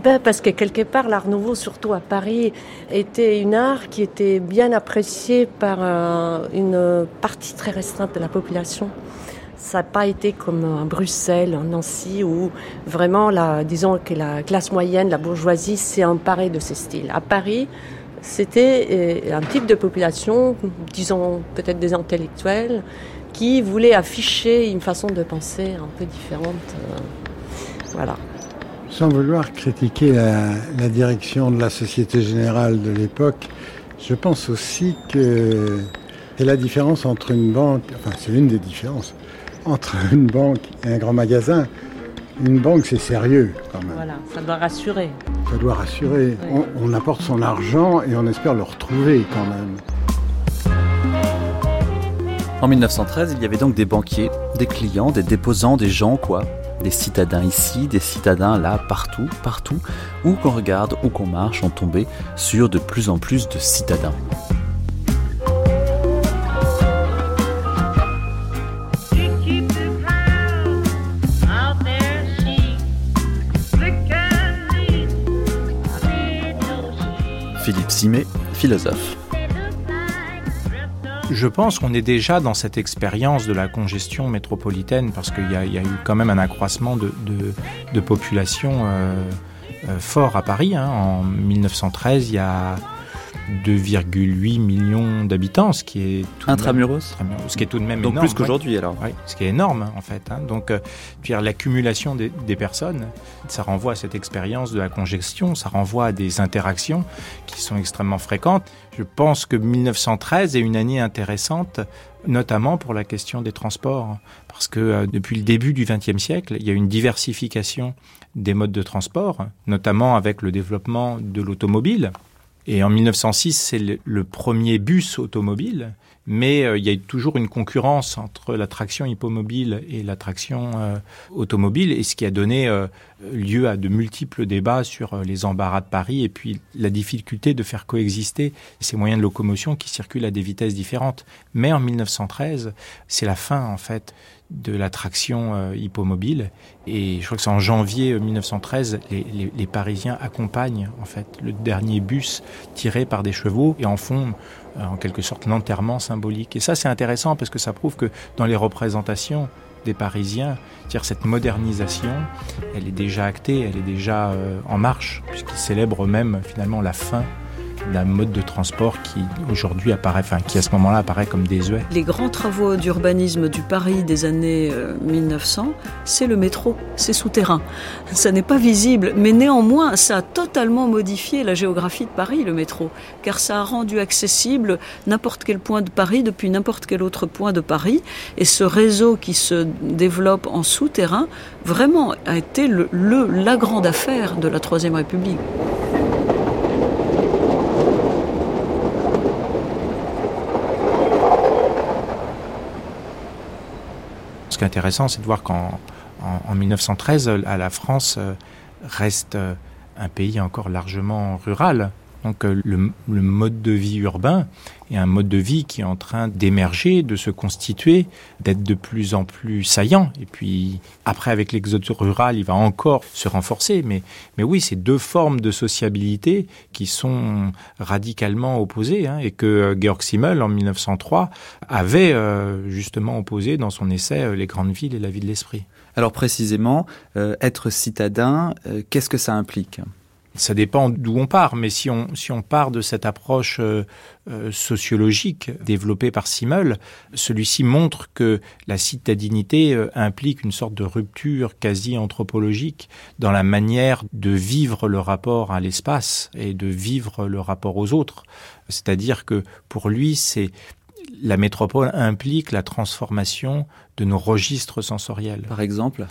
Ben, parce que quelque part, l'art nouveau, surtout à Paris, était une art qui était bien appréciée par euh, une partie très restreinte de la population. Ça n'a pas été comme à Bruxelles, à Nancy, où vraiment, la, disons que la classe moyenne, la bourgeoisie, s'est emparée de ces styles. À Paris, c'était euh, un type de population, disons peut-être des intellectuels, qui voulaient afficher une façon de penser un peu différente. euh, voilà. Sans vouloir critiquer la, la direction de la Société Générale de l'époque, je pense aussi que c'est la différence entre une banque, enfin c'est une des différences, entre une banque et un grand magasin. Une banque c'est sérieux quand même, Voilà, ça doit rassurer. ça doit rassurer. On, on apporte son argent et on espère le retrouver quand même. En 1913, il y avait donc des banquiers, des clients, des déposants, des gens, quoi. Des citadins ici, des citadins là, partout, partout. Où qu'on regarde, où qu'on marche, on tombait sur de plus en plus de citadins. Philippe Simet, philosophe. Je pense qu'on est déjà dans cette expérience de la congestion métropolitaine parce qu'il y, a- eu quand même un accroissement de population euh, euh, fort à Paris. hein. En 1913, il y a 2,8 millions d'habitants, ce qui est tout Intramuros même, ce qui est tout de même Donc énorme. plus qu'aujourd'hui, ouais. alors. Oui, ce qui est énorme en fait. hein. Donc, euh, l'accumulation des, des personnes, ça renvoie à cette expérience de la congestion, ça renvoie à des interactions qui sont extrêmement fréquentes. Je pense que 1913 est une année intéressante notamment pour la question des transports, parce que euh, depuis le début du XXe siècle, il y a une diversification des modes de transport, notamment avec le développement de l'automobile. Et en 1906, c'est le, premier bus automobile mais euh, il y a toujours une concurrence entre la traction hippomobile et la traction euh, automobile, et ce qui a donné euh, lieu à de multiples débats sur les embarras de Paris et puis la difficulté de faire coexister ces moyens de locomotion qui circulent à des vitesses différentes. Mais en 1913, c'est la fin en fait de la traction hippomobile. Et je crois que c'est en janvier 1913, les, les, les, Parisiens accompagnent en fait le dernier bus tiré par des chevaux et en font euh, en quelque sorte l'enterrement symbolique. Et ça, c'est intéressant parce que ça prouve que dans les représentations des Parisiens, dire cette modernisation, elle est déjà actée, elle est déjà euh, en marche, puisqu'ils célèbrent même finalement la fin d'un mode de transport qui aujourd'hui apparaît, enfin qui à ce moment-là apparaît comme désuet. Les grands travaux d'urbanisme du Paris des années 1900, euh, c'est le métro, c'est souterrain. Ça n'est pas visible, mais néanmoins, ça a totalement modifié la géographie de Paris, le métro, car ça a rendu accessible n'importe quel point de Paris depuis n'importe quel autre point de Paris, et ce réseau qui se développe en souterrain, vraiment a été le, le la grande affaire de la Troisième République. Intéressant, c'est de voir qu'en en, 1913, la France euh, reste euh, un pays encore largement rural. Donc euh, le, mode de vie urbain est un mode de vie qui est en train d'émerger, de se constituer, d'être de plus en plus saillant. Et puis après, avec l'exode rural, il va encore se renforcer. Mais, oui, c'est deux formes de sociabilité qui sont radicalement opposées hein, et que euh, Georg Simmel, en 1903, avait euh, justement opposé dans son essai Les grandes villes et la vie de l'esprit. Alors précisément, être citadin, qu'est-ce que ça implique? Ça dépend d'où on part, mais si on, si on part de cette approche euh, euh, sociologique développée par Simmel, celui-ci montre que la citadinité euh, implique une sorte de rupture quasi anthropologique dans la manière de vivre le rapport à l'espace et de vivre le rapport aux autres. C'est-à-dire que pour lui, c'est la métropole implique la transformation de nos registres sensoriels. Par exemple?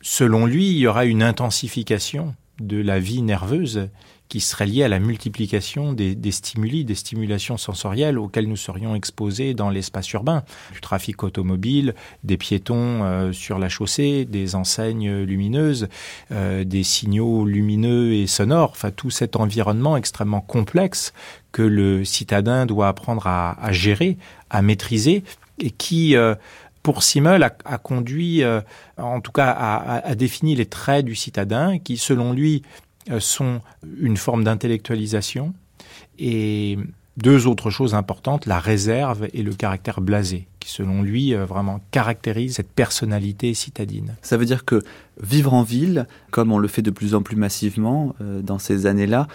Selon lui, il y aura une intensification de la vie nerveuse qui serait liée à la multiplication des, stimuli, des stimulations sensorielles auxquelles nous serions exposés dans l'espace urbain. Du trafic automobile, des piétons euh, sur la chaussée, des enseignes lumineuses, euh, des signaux lumineux et sonores, enfin tout cet environnement extrêmement complexe que le citadin doit apprendre à, gérer, à maîtriser et qui euh, pour Simmel, a, conduit, euh, en tout cas, a, défini les traits du citadin qui, selon lui, euh, sont une forme d'intellectualisation et deux autres choses importantes, la réserve et le caractère blasé, qui selon lui euh, vraiment caractérisent cette personnalité citadine. Ça veut dire que vivre en ville, comme on le fait de plus en plus massivement dans ces années-là,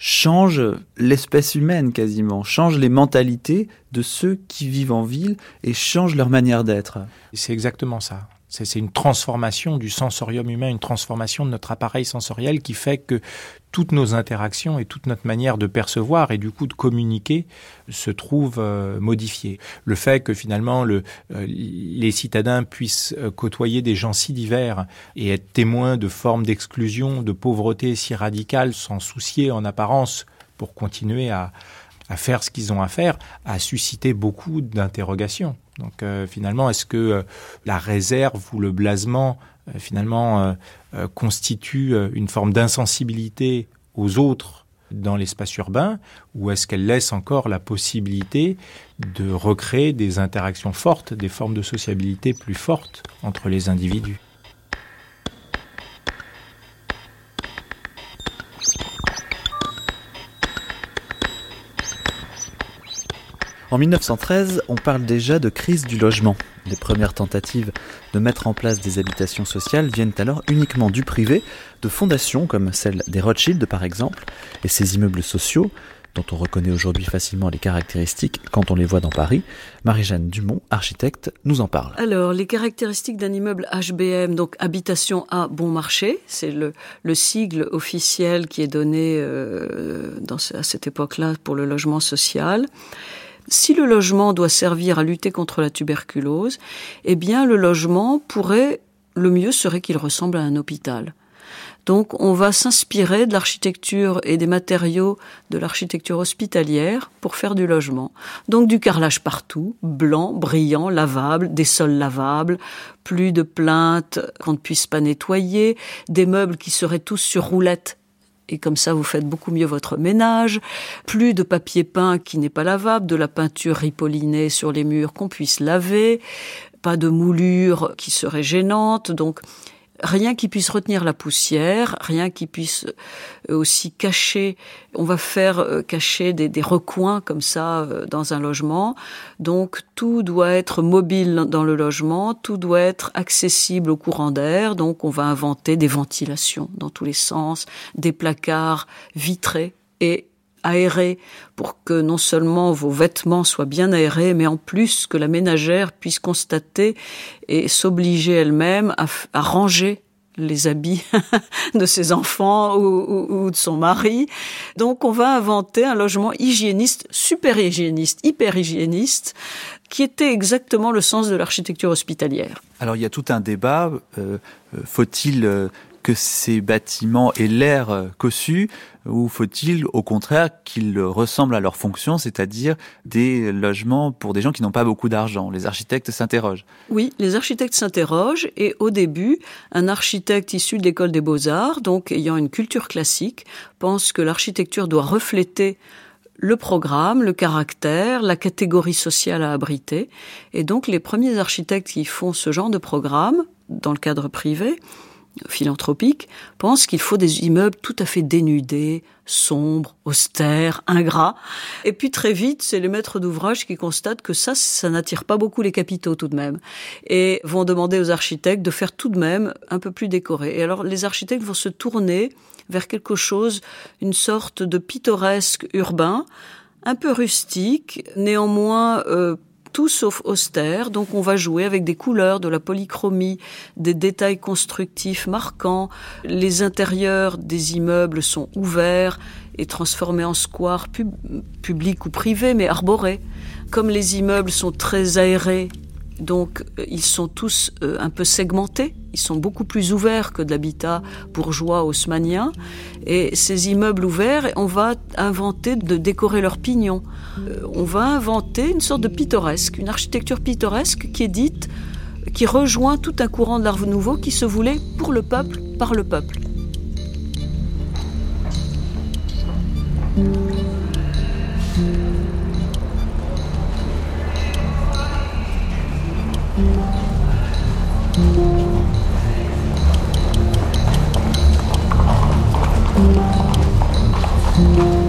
change l'espèce humaine quasiment, change les mentalités de ceux qui vivent en ville et change leur manière d'être. C'est exactement ça. C'est une transformation du sensorium humain, une transformation de notre appareil sensoriel qui fait que toutes nos interactions et toute notre manière de percevoir et du coup de communiquer se trouvent euh, modifiées. Le fait que finalement le, euh, les citadins puissent euh, côtoyer des gens si divers et être témoins de formes d'exclusion, de pauvreté si radicales, sans soucier en apparence pour continuer à, à faire ce qu'ils ont à faire, a suscité beaucoup d'interrogations. Donc euh, finalement, est-ce que euh, la réserve ou le blasement euh, finalement constitue une forme d'insensibilité aux autres dans l'espace urbain ou est-ce qu'elle laisse encore la possibilité de recréer des interactions fortes, des formes de sociabilité plus fortes entre les individus? En 1913, on parle déjà de crise du logement. Les premières tentatives de mettre en place des habitations sociales viennent alors uniquement du privé, de fondations comme celle des Rothschild par exemple, et ces immeubles sociaux dont on reconnaît aujourd'hui facilement les caractéristiques quand on les voit dans Paris. Marie-Jeanne Dumont, architecte, nous en parle. Alors, les caractéristiques d'un immeuble HBM, donc habitation à bon marché, c'est le, le sigle officiel qui est donné euh, à cette époque-là pour le logement social. Si le logement doit servir à lutter contre la tuberculose, eh bien le logement pourrait, le mieux serait qu'il ressemble à un hôpital. Donc on va s'inspirer de l'architecture et des matériaux de l'architecture hospitalière pour faire du logement. Donc du carrelage partout, blanc, brillant, lavable, des sols lavables, plus de plaintes qu'on ne puisse pas nettoyer, des meubles qui seraient tous sur roulettes et comme ça vous faites beaucoup mieux votre ménage, plus de papier peint qui n'est pas lavable, de la peinture ripollinée sur les murs qu'on puisse laver, pas de moulure qui serait gênante, donc rien qui puisse retenir la poussière, rien qui puisse euh, aussi cacher. On va faire euh, cacher des, recoins comme ça euh, dans un logement. Donc tout doit être mobile dans le logement, tout doit être accessible au courant d'air. Donc on va inventer des ventilations dans tous les sens, des placards vitrés et aérés pour que non seulement vos vêtements soient bien aérés, mais en plus que la ménagère puisse constater et s'obliger elle-même à, ranger les habits de ses enfants ou, de son mari. Donc on va inventer un logement hygiéniste, super hygiéniste, hyper hygiéniste, qui était exactement le sens de l'architecture hospitalière. Alors il y a tout un débat, euh, faut-il euh, que ces bâtiments aient l'air cossu ou faut-il au contraire qu'ils ressemblent à leur fonction, c'est-à-dire des logements pour des gens qui n'ont pas beaucoup d'argent? Les architectes s'interrogent. Oui, les architectes s'interrogent et au début, un architecte issu de l'école des beaux-arts, donc ayant une culture classique, pense que l'architecture doit refléter le programme, le caractère, la catégorie sociale à abriter. Et donc les premiers architectes qui font ce genre de programme dans le cadre privé, philanthropique, pense qu'il faut des immeubles tout à fait dénudés, sombres, austères, ingrats. Et puis très vite, c'est les maîtres d'ouvrage qui constatent que ça, ça n'attire pas beaucoup les capitaux tout de même. Et vont demander aux architectes de faire tout de même un peu plus décoré. Et alors les architectes vont se tourner vers quelque chose, une sorte de pittoresque urbain, un peu rustique, néanmoins euh, tout sauf austère. Donc on va jouer avec des couleurs, de la polychromie, des détails constructifs marquants. Les intérieurs des immeubles sont ouverts et transformés en square pub public ou privé, mais arborés. Comme les immeubles sont très aérés donc euh, ils sont tous euh, un peu segmentés, ils sont beaucoup plus ouverts que de l'habitat bourgeois haussmanien. Et ces immeubles ouverts, on va inventer de décorer leurs pignons. Euh, on va inventer une sorte de pittoresque, une architecture pittoresque qui est dite, qui rejoint tout un courant de l'art nouveau qui se voulait pour le peuple, par le peuple. Il y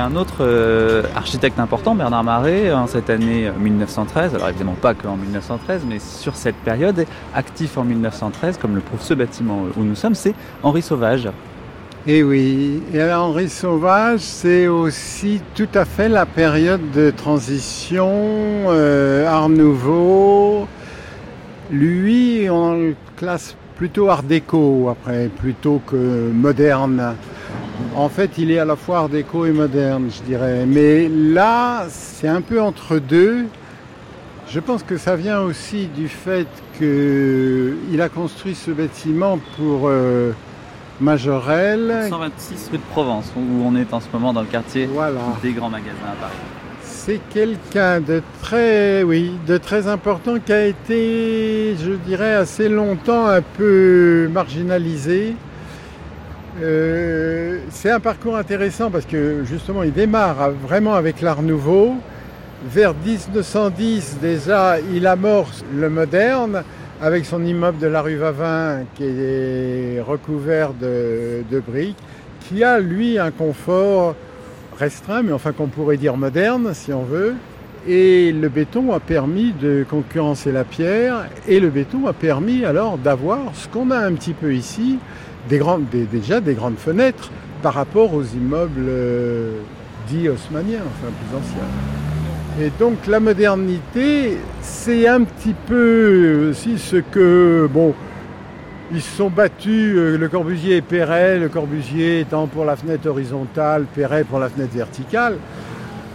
un autre euh, architecte important, Bernard Marais, en cette année 1913, alors évidemment pas qu'en 1913, mais sur cette période, actif en 1913, comme le prouve ce bâtiment où nous sommes, c'est Henri Sauvage. Et oui, et alors Henri Sauvage, c'est aussi tout à fait la période de transition, euh, Art Nouveau. Lui, on le classe plutôt Art déco après, plutôt que moderne. En fait, il est à la fois art déco et moderne, je dirais. Mais là, c'est un peu entre deux. Je pense que ça vient aussi du fait qu'il a construit ce bâtiment pour euh, Majorelle. 126 rue de Provence, où on est en ce moment dans le quartier voilà. des grands magasins à Paris. C'est quelqu'un de très, oui, de très important qui a été, je dirais, assez longtemps un peu marginalisé. Euh, c'est un parcours intéressant parce que justement il démarre vraiment avec l'art nouveau. Vers 1910 déjà il amorce le moderne avec son immeuble de la rue Vavin qui est recouvert de, de briques, qui a lui un confort restreint, mais enfin qu'on pourrait dire moderne si on veut. Et le béton a permis de concurrencer la pierre, et le béton a permis alors d'avoir ce qu'on a un petit peu ici, des grandes, des- déjà des grandes fenêtres par rapport aux immeubles euh, dits haussmanniens, enfin plus anciens. Et donc la modernité, c'est un petit peu aussi ce que, bon, ils se sont battus, euh, Le Corbusier et Perret, Le Corbusier étant pour la fenêtre horizontale, Perret pour la fenêtre verticale.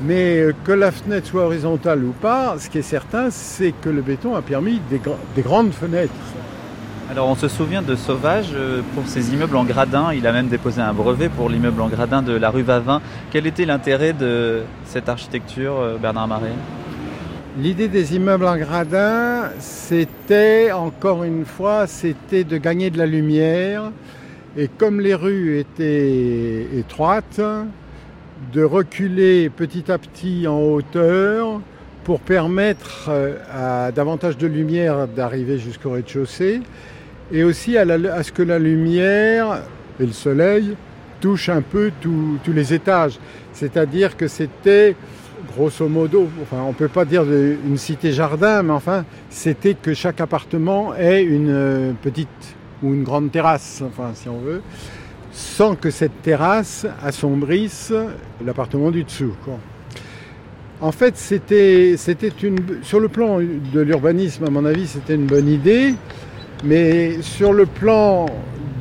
Mais euh, que la fenêtre soit horizontale ou pas, ce qui est certain, c'est que le béton a permis des grandes fenêtres. Alors on se souvient de Sauvage euh, pour ses immeubles en gradin. Il a même déposé un brevet pour l'immeuble en gradin de la rue Vavin. Quel était l'intérêt de cette architecture, euh, Bernard Marais? L'idée des immeubles en gradin, c'était, encore une fois, c'était de gagner de la lumière. Et comme les rues étaient étroites, de reculer petit à petit en hauteur pour permettre euh, à davantage de lumière d'arriver jusqu'au rez-de-chaussée et aussi à, ce que la lumière et le soleil touchent un peu tous les étages. C'est-à-dire que c'était grosso modo, enfin on ne peut pas dire une cité-jardin, mais enfin c'était que chaque appartement ait une euh, petite ou une grande terrasse, enfin si on veut, sans que cette terrasse assombrisse l'appartement du dessous. En fait, c'était une, sur le plan de l'urbanisme, à mon avis, c'était une bonne idée, mais sur le plan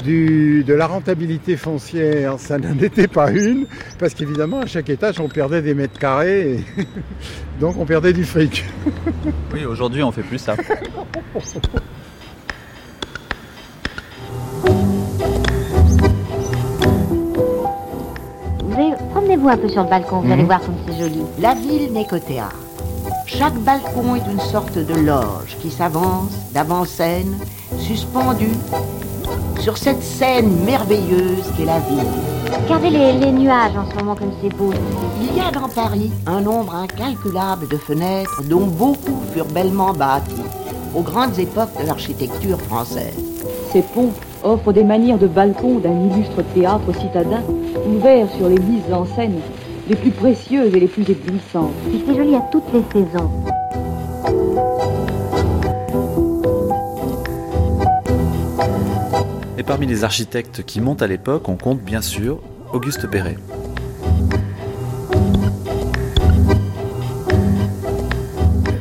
du- de la rentabilité foncière, ça n'en était pas une, parce qu'évidemment, à chaque étage, on perdait des mètres carrés, et donc on perdait du fric. Oui, aujourd'hui on fait plus ça. Vous allez- Promenez-vous un peu sur le balcon, vous allez Mhm. voir comme c'est joli. La ville n'est qu'au théâtre. Chaque balcon est une sorte de loge qui s'avance d'avant-scène, suspendue sur cette scène merveilleuse qu'est la ville. Regardez les, les nuages en ce moment comme c'est beau. Il y a dans Paris un nombre incalculable de fenêtres dont beaucoup furent bellement bâties aux grandes époques de l'architecture française. Ces ponts offrent des manières de balcon d'un illustre théâtre citadin, ouvert sur les mises en scène les plus précieuses et les plus éblouissantes. Puis c'est joli à toutes les saisons. Et parmi les architectes qui montent à l'époque, on compte bien sûr Auguste Perret.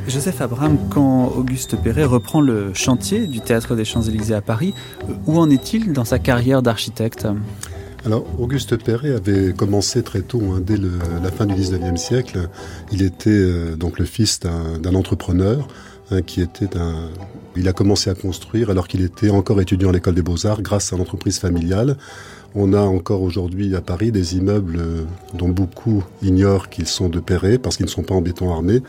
Joseph Abraham, quand Auguste Perret reprend le chantier du théâtre des Champs-Élysées à Paris, euh, où en est-il dans sa carrière d'architecte? Alors, Auguste Perret avait commencé très tôt, hein, dès la fin du 19e siècle. Il était euh, donc le fils d'un entrepreneur hein, qui était un... Il a commencé à construire alors qu'il était encore étudiant à l'école des beaux-arts grâce à l'entreprise familiale. On a encore aujourd'hui à Paris des immeubles euh, dont beaucoup ignorent qu'ils sont de Perret parce qu'ils ne sont pas en béton armé,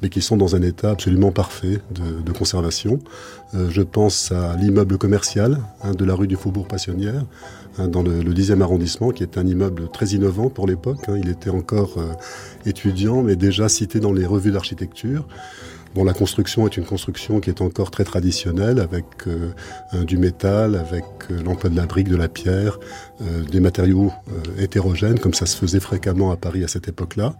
mais qui sont dans un état absolument parfait de, de conservation. Euh, je pense à l'immeuble commercial hein, de la rue du Faubourg Passonnière, hein, dans le, le 10e arrondissement, qui est un immeuble très innovant pour l'époque. hein. Il était encore euh, étudiant, mais déjà cité dans les revues d'architecture. Bon, la construction est une construction qui est encore très traditionnelle, avec euh, du métal, avec euh, l'emploi de la brique, de la pierre, euh, des matériaux hétérogènes, comme ça se faisait fréquemment à Paris à cette époque-là.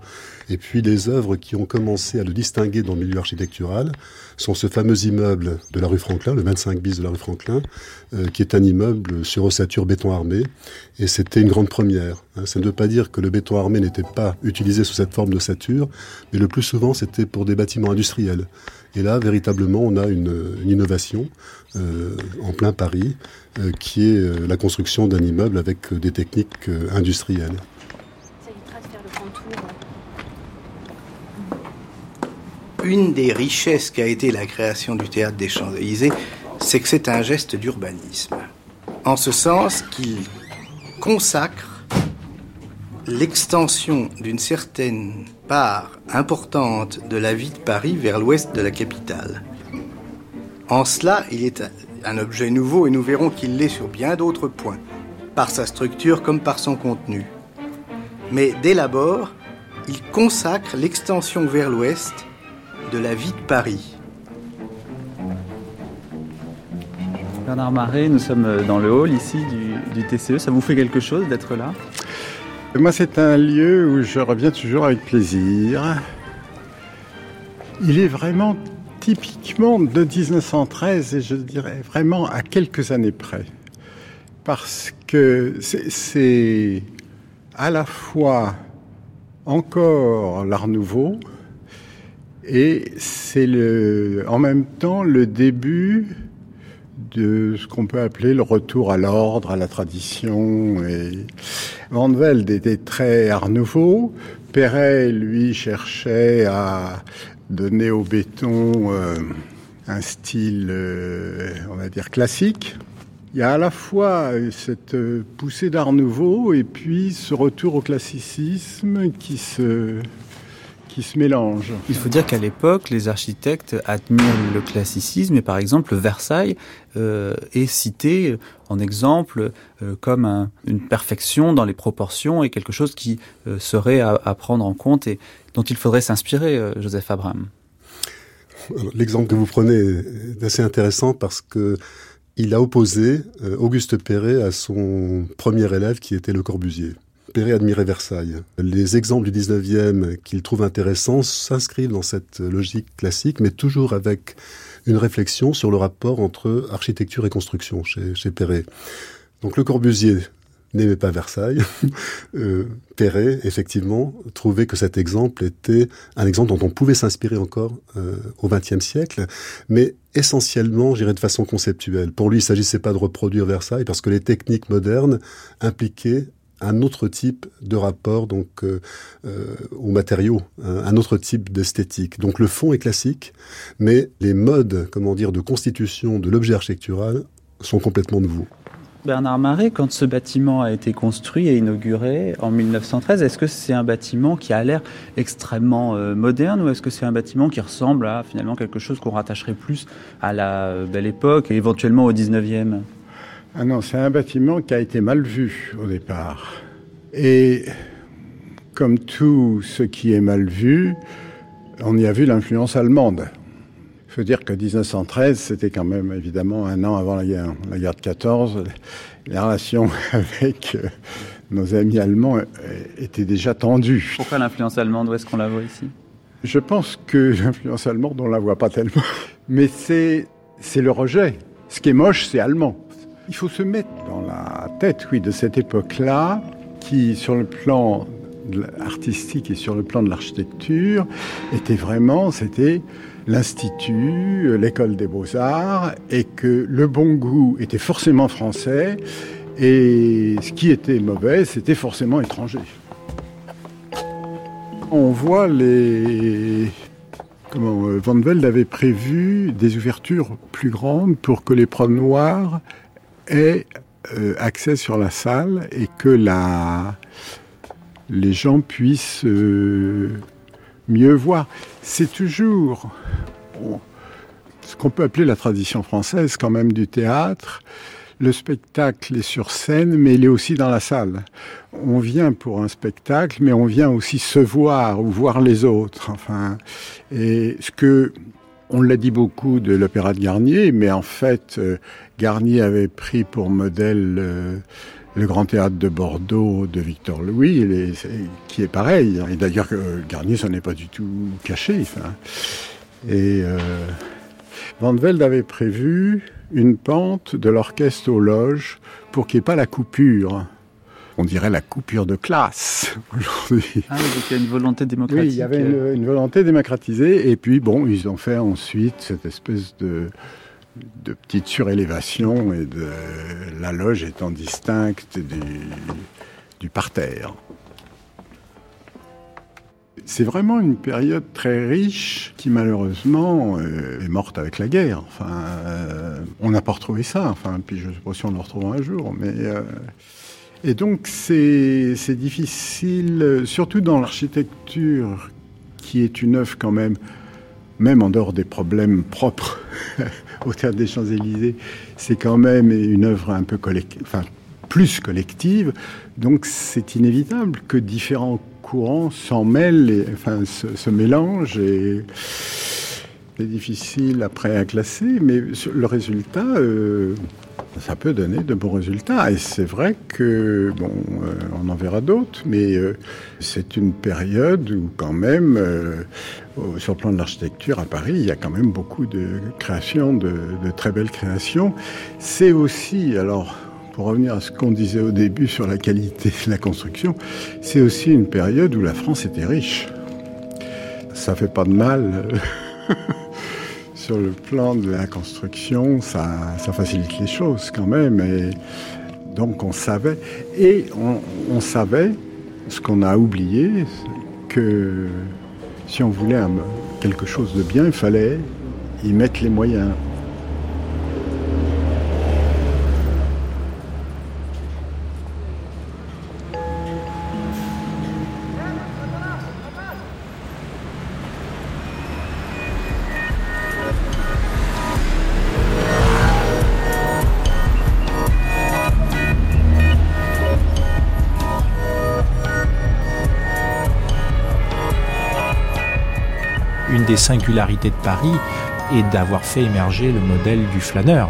Et puis les œuvres qui ont commencé à le distinguer dans le milieu architectural sont ce fameux immeuble de la rue Franklin, le 25 bis de la rue Franklin, qui est un immeuble sur ossature béton armé. Et c'était une grande première. hein. Ça ne veut pas dire que le béton armé n'était pas utilisé sous cette forme d'ossature, mais le plus souvent c'était pour des bâtiments industriels. Et là, véritablement, on a une, une innovation euh, en plein Paris, euh, qui est euh, la construction d'un immeuble avec euh, des techniques euh, industrielles. Une des richesses qu'a été la création du théâtre des Champs-Élysées, c'est que c'est un geste d'urbanisme. En ce sens qu'il consacre l'extension d'une certaine part importante de la vie de Paris vers l'ouest de la capitale. En cela, il est un- objet nouveau et nous verrons qu'il l'est sur bien d'autres points, par sa structure comme par son contenu. Mais dès l'abord, il consacre l'extension vers l'ouest de la vie de Paris. Bernard Marais, nous sommes dans le hall ici du TCE. Ça vous fait quelque chose d'être là? Moi, c'est un lieu où je reviens toujours avec plaisir. Il est vraiment typiquement de 1913 et je dirais vraiment à quelques années près. Parce que c'est à la fois encore l'art nouveau et c'est en même temps le début de ce qu'on peut appeler le retour à l'ordre, à la tradition. Et Van Velde était très art nouveau. Perret, lui, cherchait à donner au béton euh, un style, euh, on va dire, classique. Il y a à la fois cette poussée d'art nouveau et puis ce retour au classicisme qui se, qui se mélange. Il faut dire qu'à l'époque, les architectes admirent le classicisme et par exemple Versailles euh, est cité en exemple euh, comme un, une perfection dans les proportions et quelque chose qui euh, serait à, à, prendre en compte et dont il faudrait s'inspirer, euh, Joseph Abraham. L'exemple que vous prenez est assez intéressant parce que il a opposé euh, Auguste Perret à son premier élève qui était Le Corbusier. Perret admirait Versailles. Les exemples du 19e qu'il trouve intéressants s'inscrivent dans cette logique classique, mais toujours avec une réflexion sur le rapport entre architecture et construction chez, chez Perret. Donc Le Corbusier n'aimait pas Versailles. euh, Perret, effectivement, trouvait que cet exemple était un exemple dont on pouvait s'inspirer encore euh, au XXe siècle, mais essentiellement, j'irais de façon conceptuelle. Pour lui, il ne s'agissait pas de reproduire Versailles parce que les techniques modernes impliquaient un autre type de rapport donc euh, euh, aux matériaux, un, un autre type d'esthétique. Donc le fond est classique, mais les modes, comment dire, de constitution de l'objet architectural sont complètement nouveaux. Bernard Marais, quand ce bâtiment a été construit et inauguré en 1913, est-ce que c'est un bâtiment qui a l'air extrêmement euh, moderne ou est-ce que c'est un bâtiment qui ressemble à quelque chose qu'on rattacherait plus à la belle époque et éventuellement au 19e ah non, c'est un bâtiment qui a été mal vu au départ. Et comme tout ce qui est mal vu, on y a vu l'influence allemande. Il faut dire que 1913, c'était quand même évidemment un an avant la guerre, la guerre de 14. Les relations avec euh, nos amis allemands euh, étaient déjà tendues. Pourquoi l'influence allemande Où est-ce qu'on la voit ici? Je pense que l'influence allemande, on ne la voit pas tellement. Mais c'est le rejet. Ce qui est moche, c'est allemand. Il faut se mettre dans la tête, oui, de cette époque-là, qui, sur le plan artistique et sur le plan de l'architecture, était vraiment, c'était l'Institut, l'école des beaux-arts, et que le bon goût était forcément français, et ce qui était mauvais, c'était forcément étranger. On voit les... Comment, Van Velde avait prévu des ouvertures plus grandes pour que les prods aient euh, accès sur la salle et que les gens puissent euh, mieux voir. C'est toujours ce qu'on peut appeler la tradition française quand même du théâtre. Le spectacle est sur scène, mais il est aussi dans la salle. On vient pour un spectacle, mais on vient aussi se voir ou voir les autres. Enfin, et ce que on l'a dit beaucoup de l'opéra de Garnier, mais en fait, euh, Garnier avait pris pour modèle euh, le Grand Théâtre de Bordeaux de Victor Louis, les, qui est pareil. Et d'ailleurs, euh, Garnier s'en est pas du tout caché. Enfin. Et euh, Van Velde avait prévu une pente de l'orchestre aux loges pour qu'il n'y ait pas la coupure. On dirait la coupure de classe aujourd'hui. Ah, donc il y a une volonté démocratique. Oui, il y avait une, une volonté démocratisée. Et puis, bon, ils ont fait ensuite cette espèce de, de petite surélévation et de la loge étant distincte du, du parterre. C'est vraiment une période très riche qui malheureusement euh, est morte avec la guerre. Enfin, euh, on n'a pas retrouvé ça. Enfin, puis je ne sais pas si on le retrouvera un jour, mais euh, et donc c'est difficile, surtout dans l'architecture qui est une œuvre quand même, même en dehors des problèmes propres au théâtre des Champs-Élysées, c'est quand même une œuvre un peu collective, enfin plus collective. Donc c'est inévitable que différents courants s'en mêlent, et, enfin se, mélangent et, est difficile après à classer, mais le résultat, euh, ça peut donner de bons résultats. Et c'est vrai que, bon, euh, on en verra d'autres, mais euh, c'est une période où quand même, sur le plan de l'architecture à Paris, il y a quand même beaucoup de créations, de, de très belles créations. C'est aussi, alors, pour revenir à ce qu'on disait au début sur la qualité de la construction, c'est aussi une période où la France était riche. Ça fait pas de mal. sur le plan de la construction, ça, facilite les choses quand même. Et donc on savait. Et on, savait, ce qu'on a oublié, que si on voulait quelque chose de bien, il fallait y mettre les moyens. Des singularités de Paris est d'avoir fait émerger le modèle du flâneur,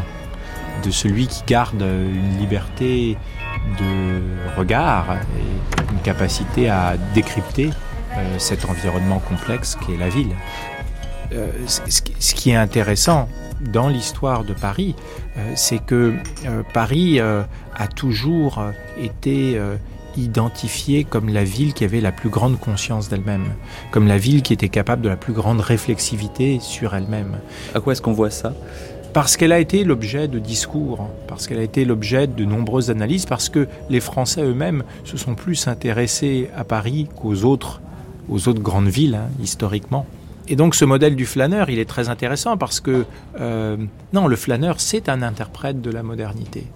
de celui qui garde une liberté de regard et une capacité à décrypter euh, cet environnement complexe qu'est la ville. Euh, ce qui est intéressant dans l'histoire de Paris, euh, c'est que Paris a toujours été identifiée comme la ville qui avait la plus grande conscience d'elle-même, comme la ville qui était capable de la plus grande réflexivité sur elle-même. À quoi est-ce qu'on voit ça? Parce qu'elle a été l'objet de discours, parce qu'elle a été l'objet de nombreuses analyses, parce que les Français eux-mêmes se sont plus intéressés à Paris qu'aux autres, aux autres grandes villes, hein, historiquement. Et donc ce modèle du flâneur, il est très intéressant parce que, euh, non, le flâneur, c'est un interprète de la modernité.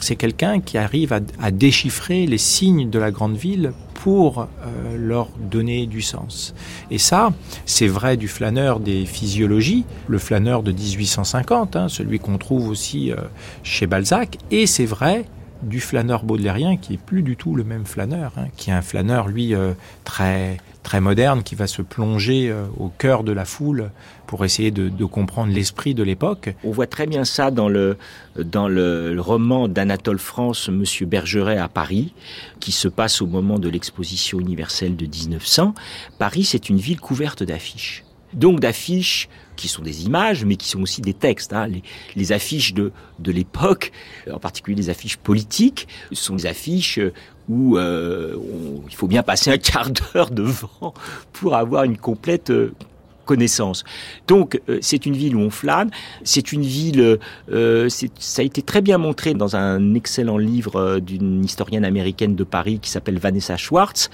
C'est quelqu'un qui arrive à, déchiffrer les signes de la grande ville pour euh, leur donner du sens. Et ça, c'est vrai du flâneur des physiologies, le flâneur de 1850, hein, celui qu'on trouve aussi euh, chez Balzac, et c'est vrai du flâneur baudelairien qui est plus du tout le même flâneur, hein, qui est un flâneur, lui, euh, très très moderne qui va se plonger euh, au cœur de la foule pour essayer de, comprendre l'esprit de l'époque. On voit très bien ça dans le, dans le, roman d'Anatole France, Monsieur Bergeret à Paris, qui se passe au moment de l'exposition universelle de 1900. Paris, c'est une ville couverte d'affiches. Donc d'affiches qui sont des images, mais qui sont aussi des textes. Hein. Les, les, affiches de, de l'époque, en particulier les affiches politiques, sont des affiches où euh, il faut bien passer un quart d'heure devant pour avoir une complète euh, connaissance. Donc euh, c'est une ville où on flâne, c'est une ville, euh, ça a été très bien montré dans un excellent livre euh, d'une historienne américaine de Paris qui s'appelle Vanessa Schwartz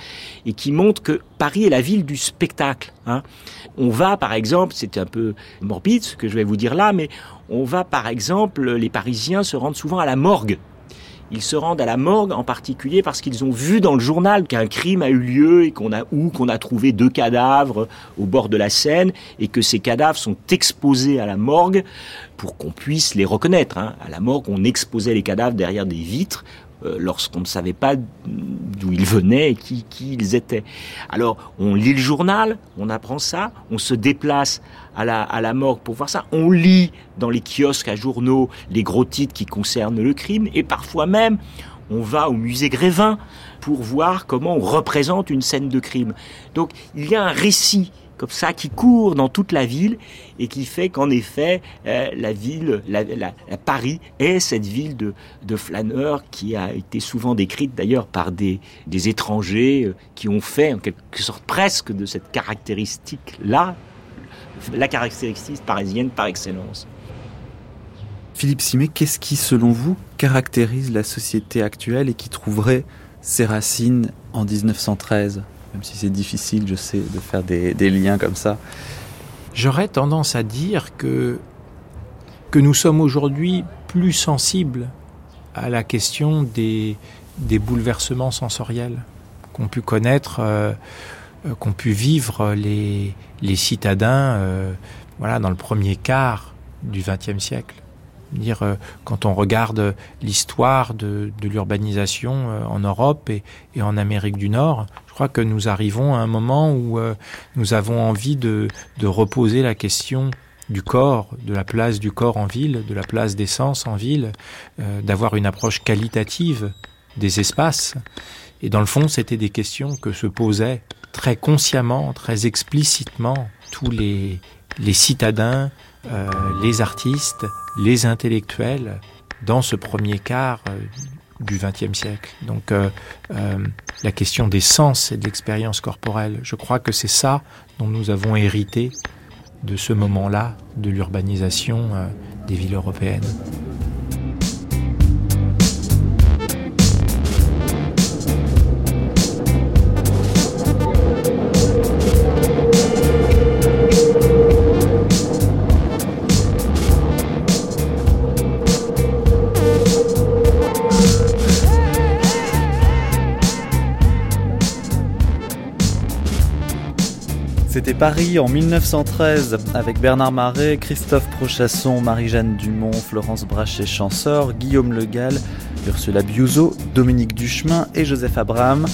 et qui montre que Paris est la ville du spectacle. Hein. On va par exemple, c'est un peu morbide ce que je vais vous dire là, mais on va par exemple, les Parisiens se rendent souvent à la morgue ils se rendent à la morgue en particulier parce qu'ils ont vu dans le journal qu'un crime a eu lieu et qu'on a ou qu'on a trouvé deux cadavres au bord de la Seine et que ces cadavres sont exposés à la morgue pour qu'on puisse les reconnaître. Hein. À la morgue, on exposait les cadavres derrière des vitres euh, lorsqu'on ne savait pas d'où ils venaient et qui, qui, ils étaient. Alors, on lit le journal, on apprend ça, on se déplace à la, à la morgue pour voir ça, on lit dans les kiosques à journaux les gros titres qui concernent le crime, et parfois même, on va au musée Grévin pour voir comment on représente une scène de crime. Donc, il y a un récit comme ça qui court dans toute la ville et qui fait qu'en effet euh, la ville, la, Paris est cette ville de, de, flâneurs qui a été souvent décrite d'ailleurs par des, des étrangers euh, qui ont fait en quelque sorte presque de cette caractéristique là la caractéristique parisienne par excellence. Philippe Simet, qu'est-ce qui, selon vous, caractérise la société actuelle et qui trouverait ses racines en 1913 même si c'est difficile, je sais, de faire des, liens comme ça. J'aurais tendance à dire que, que nous sommes aujourd'hui plus sensibles à la question des, des bouleversements sensoriels qu'ont pu connaître, euh, euh, qu'ont pu vivre les, les citadins euh, voilà, dans le premier quart du XXe siècle. Dire, quand on regarde l'histoire de, de l'urbanisation en Europe et, en Amérique du Nord, crois que nous arrivons à un moment où euh, nous avons envie de, de, reposer la question du corps, de la place du corps en ville, de la place des sens en ville, euh, d'avoir une approche qualitative des espaces. Et dans le fond, c'était des questions que se posaient très consciemment, très explicitement tous les, les citadins, euh, les artistes, les intellectuels dans ce premier quart euh, du XXe siècle. Donc euh, la question des sens et de l'expérience corporelle, je crois que c'est ça dont nous avons hérité de ce moment-là de l'urbanisation des villes européennes. Paris en 1913 avec Bernard Marais, Christophe Prochasson, Marie-Jeanne Dumont, Florence Brachet-Chansor, Guillaume Le Gall, Ursula Biuso, Dominique Duchemin et Joseph Abraham.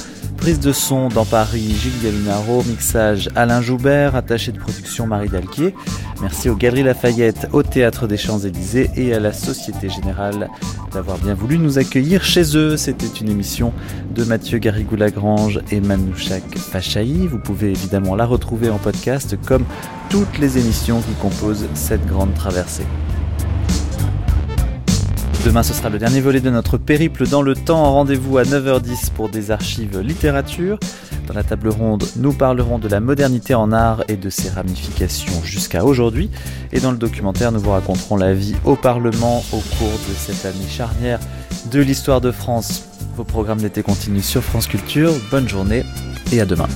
Prise de son dans Paris, Gilles Gallinaro, mixage Alain Joubert, attaché de production Marie Dalquier. Merci aux Galeries Lafayette, au Théâtre des Champs-Élysées et à la Société Générale d'avoir bien voulu nous accueillir chez eux. C'était une émission de Mathieu Garrigou-Lagrange et Manouchak Fachaï. Vous pouvez évidemment la retrouver en podcast comme toutes les émissions qui composent cette grande traversée. Demain, ce sera le dernier volet de notre périple dans le temps. Rendez-vous à 9h10 pour des archives littérature. Dans la table ronde, nous parlerons de la modernité en art et de ses ramifications jusqu'à aujourd'hui. Et dans le documentaire, nous vous raconterons la vie au Parlement au cours de cette année charnière de l'histoire de France. Vos programmes d'été continuent sur France Culture. Bonne journée et à demain.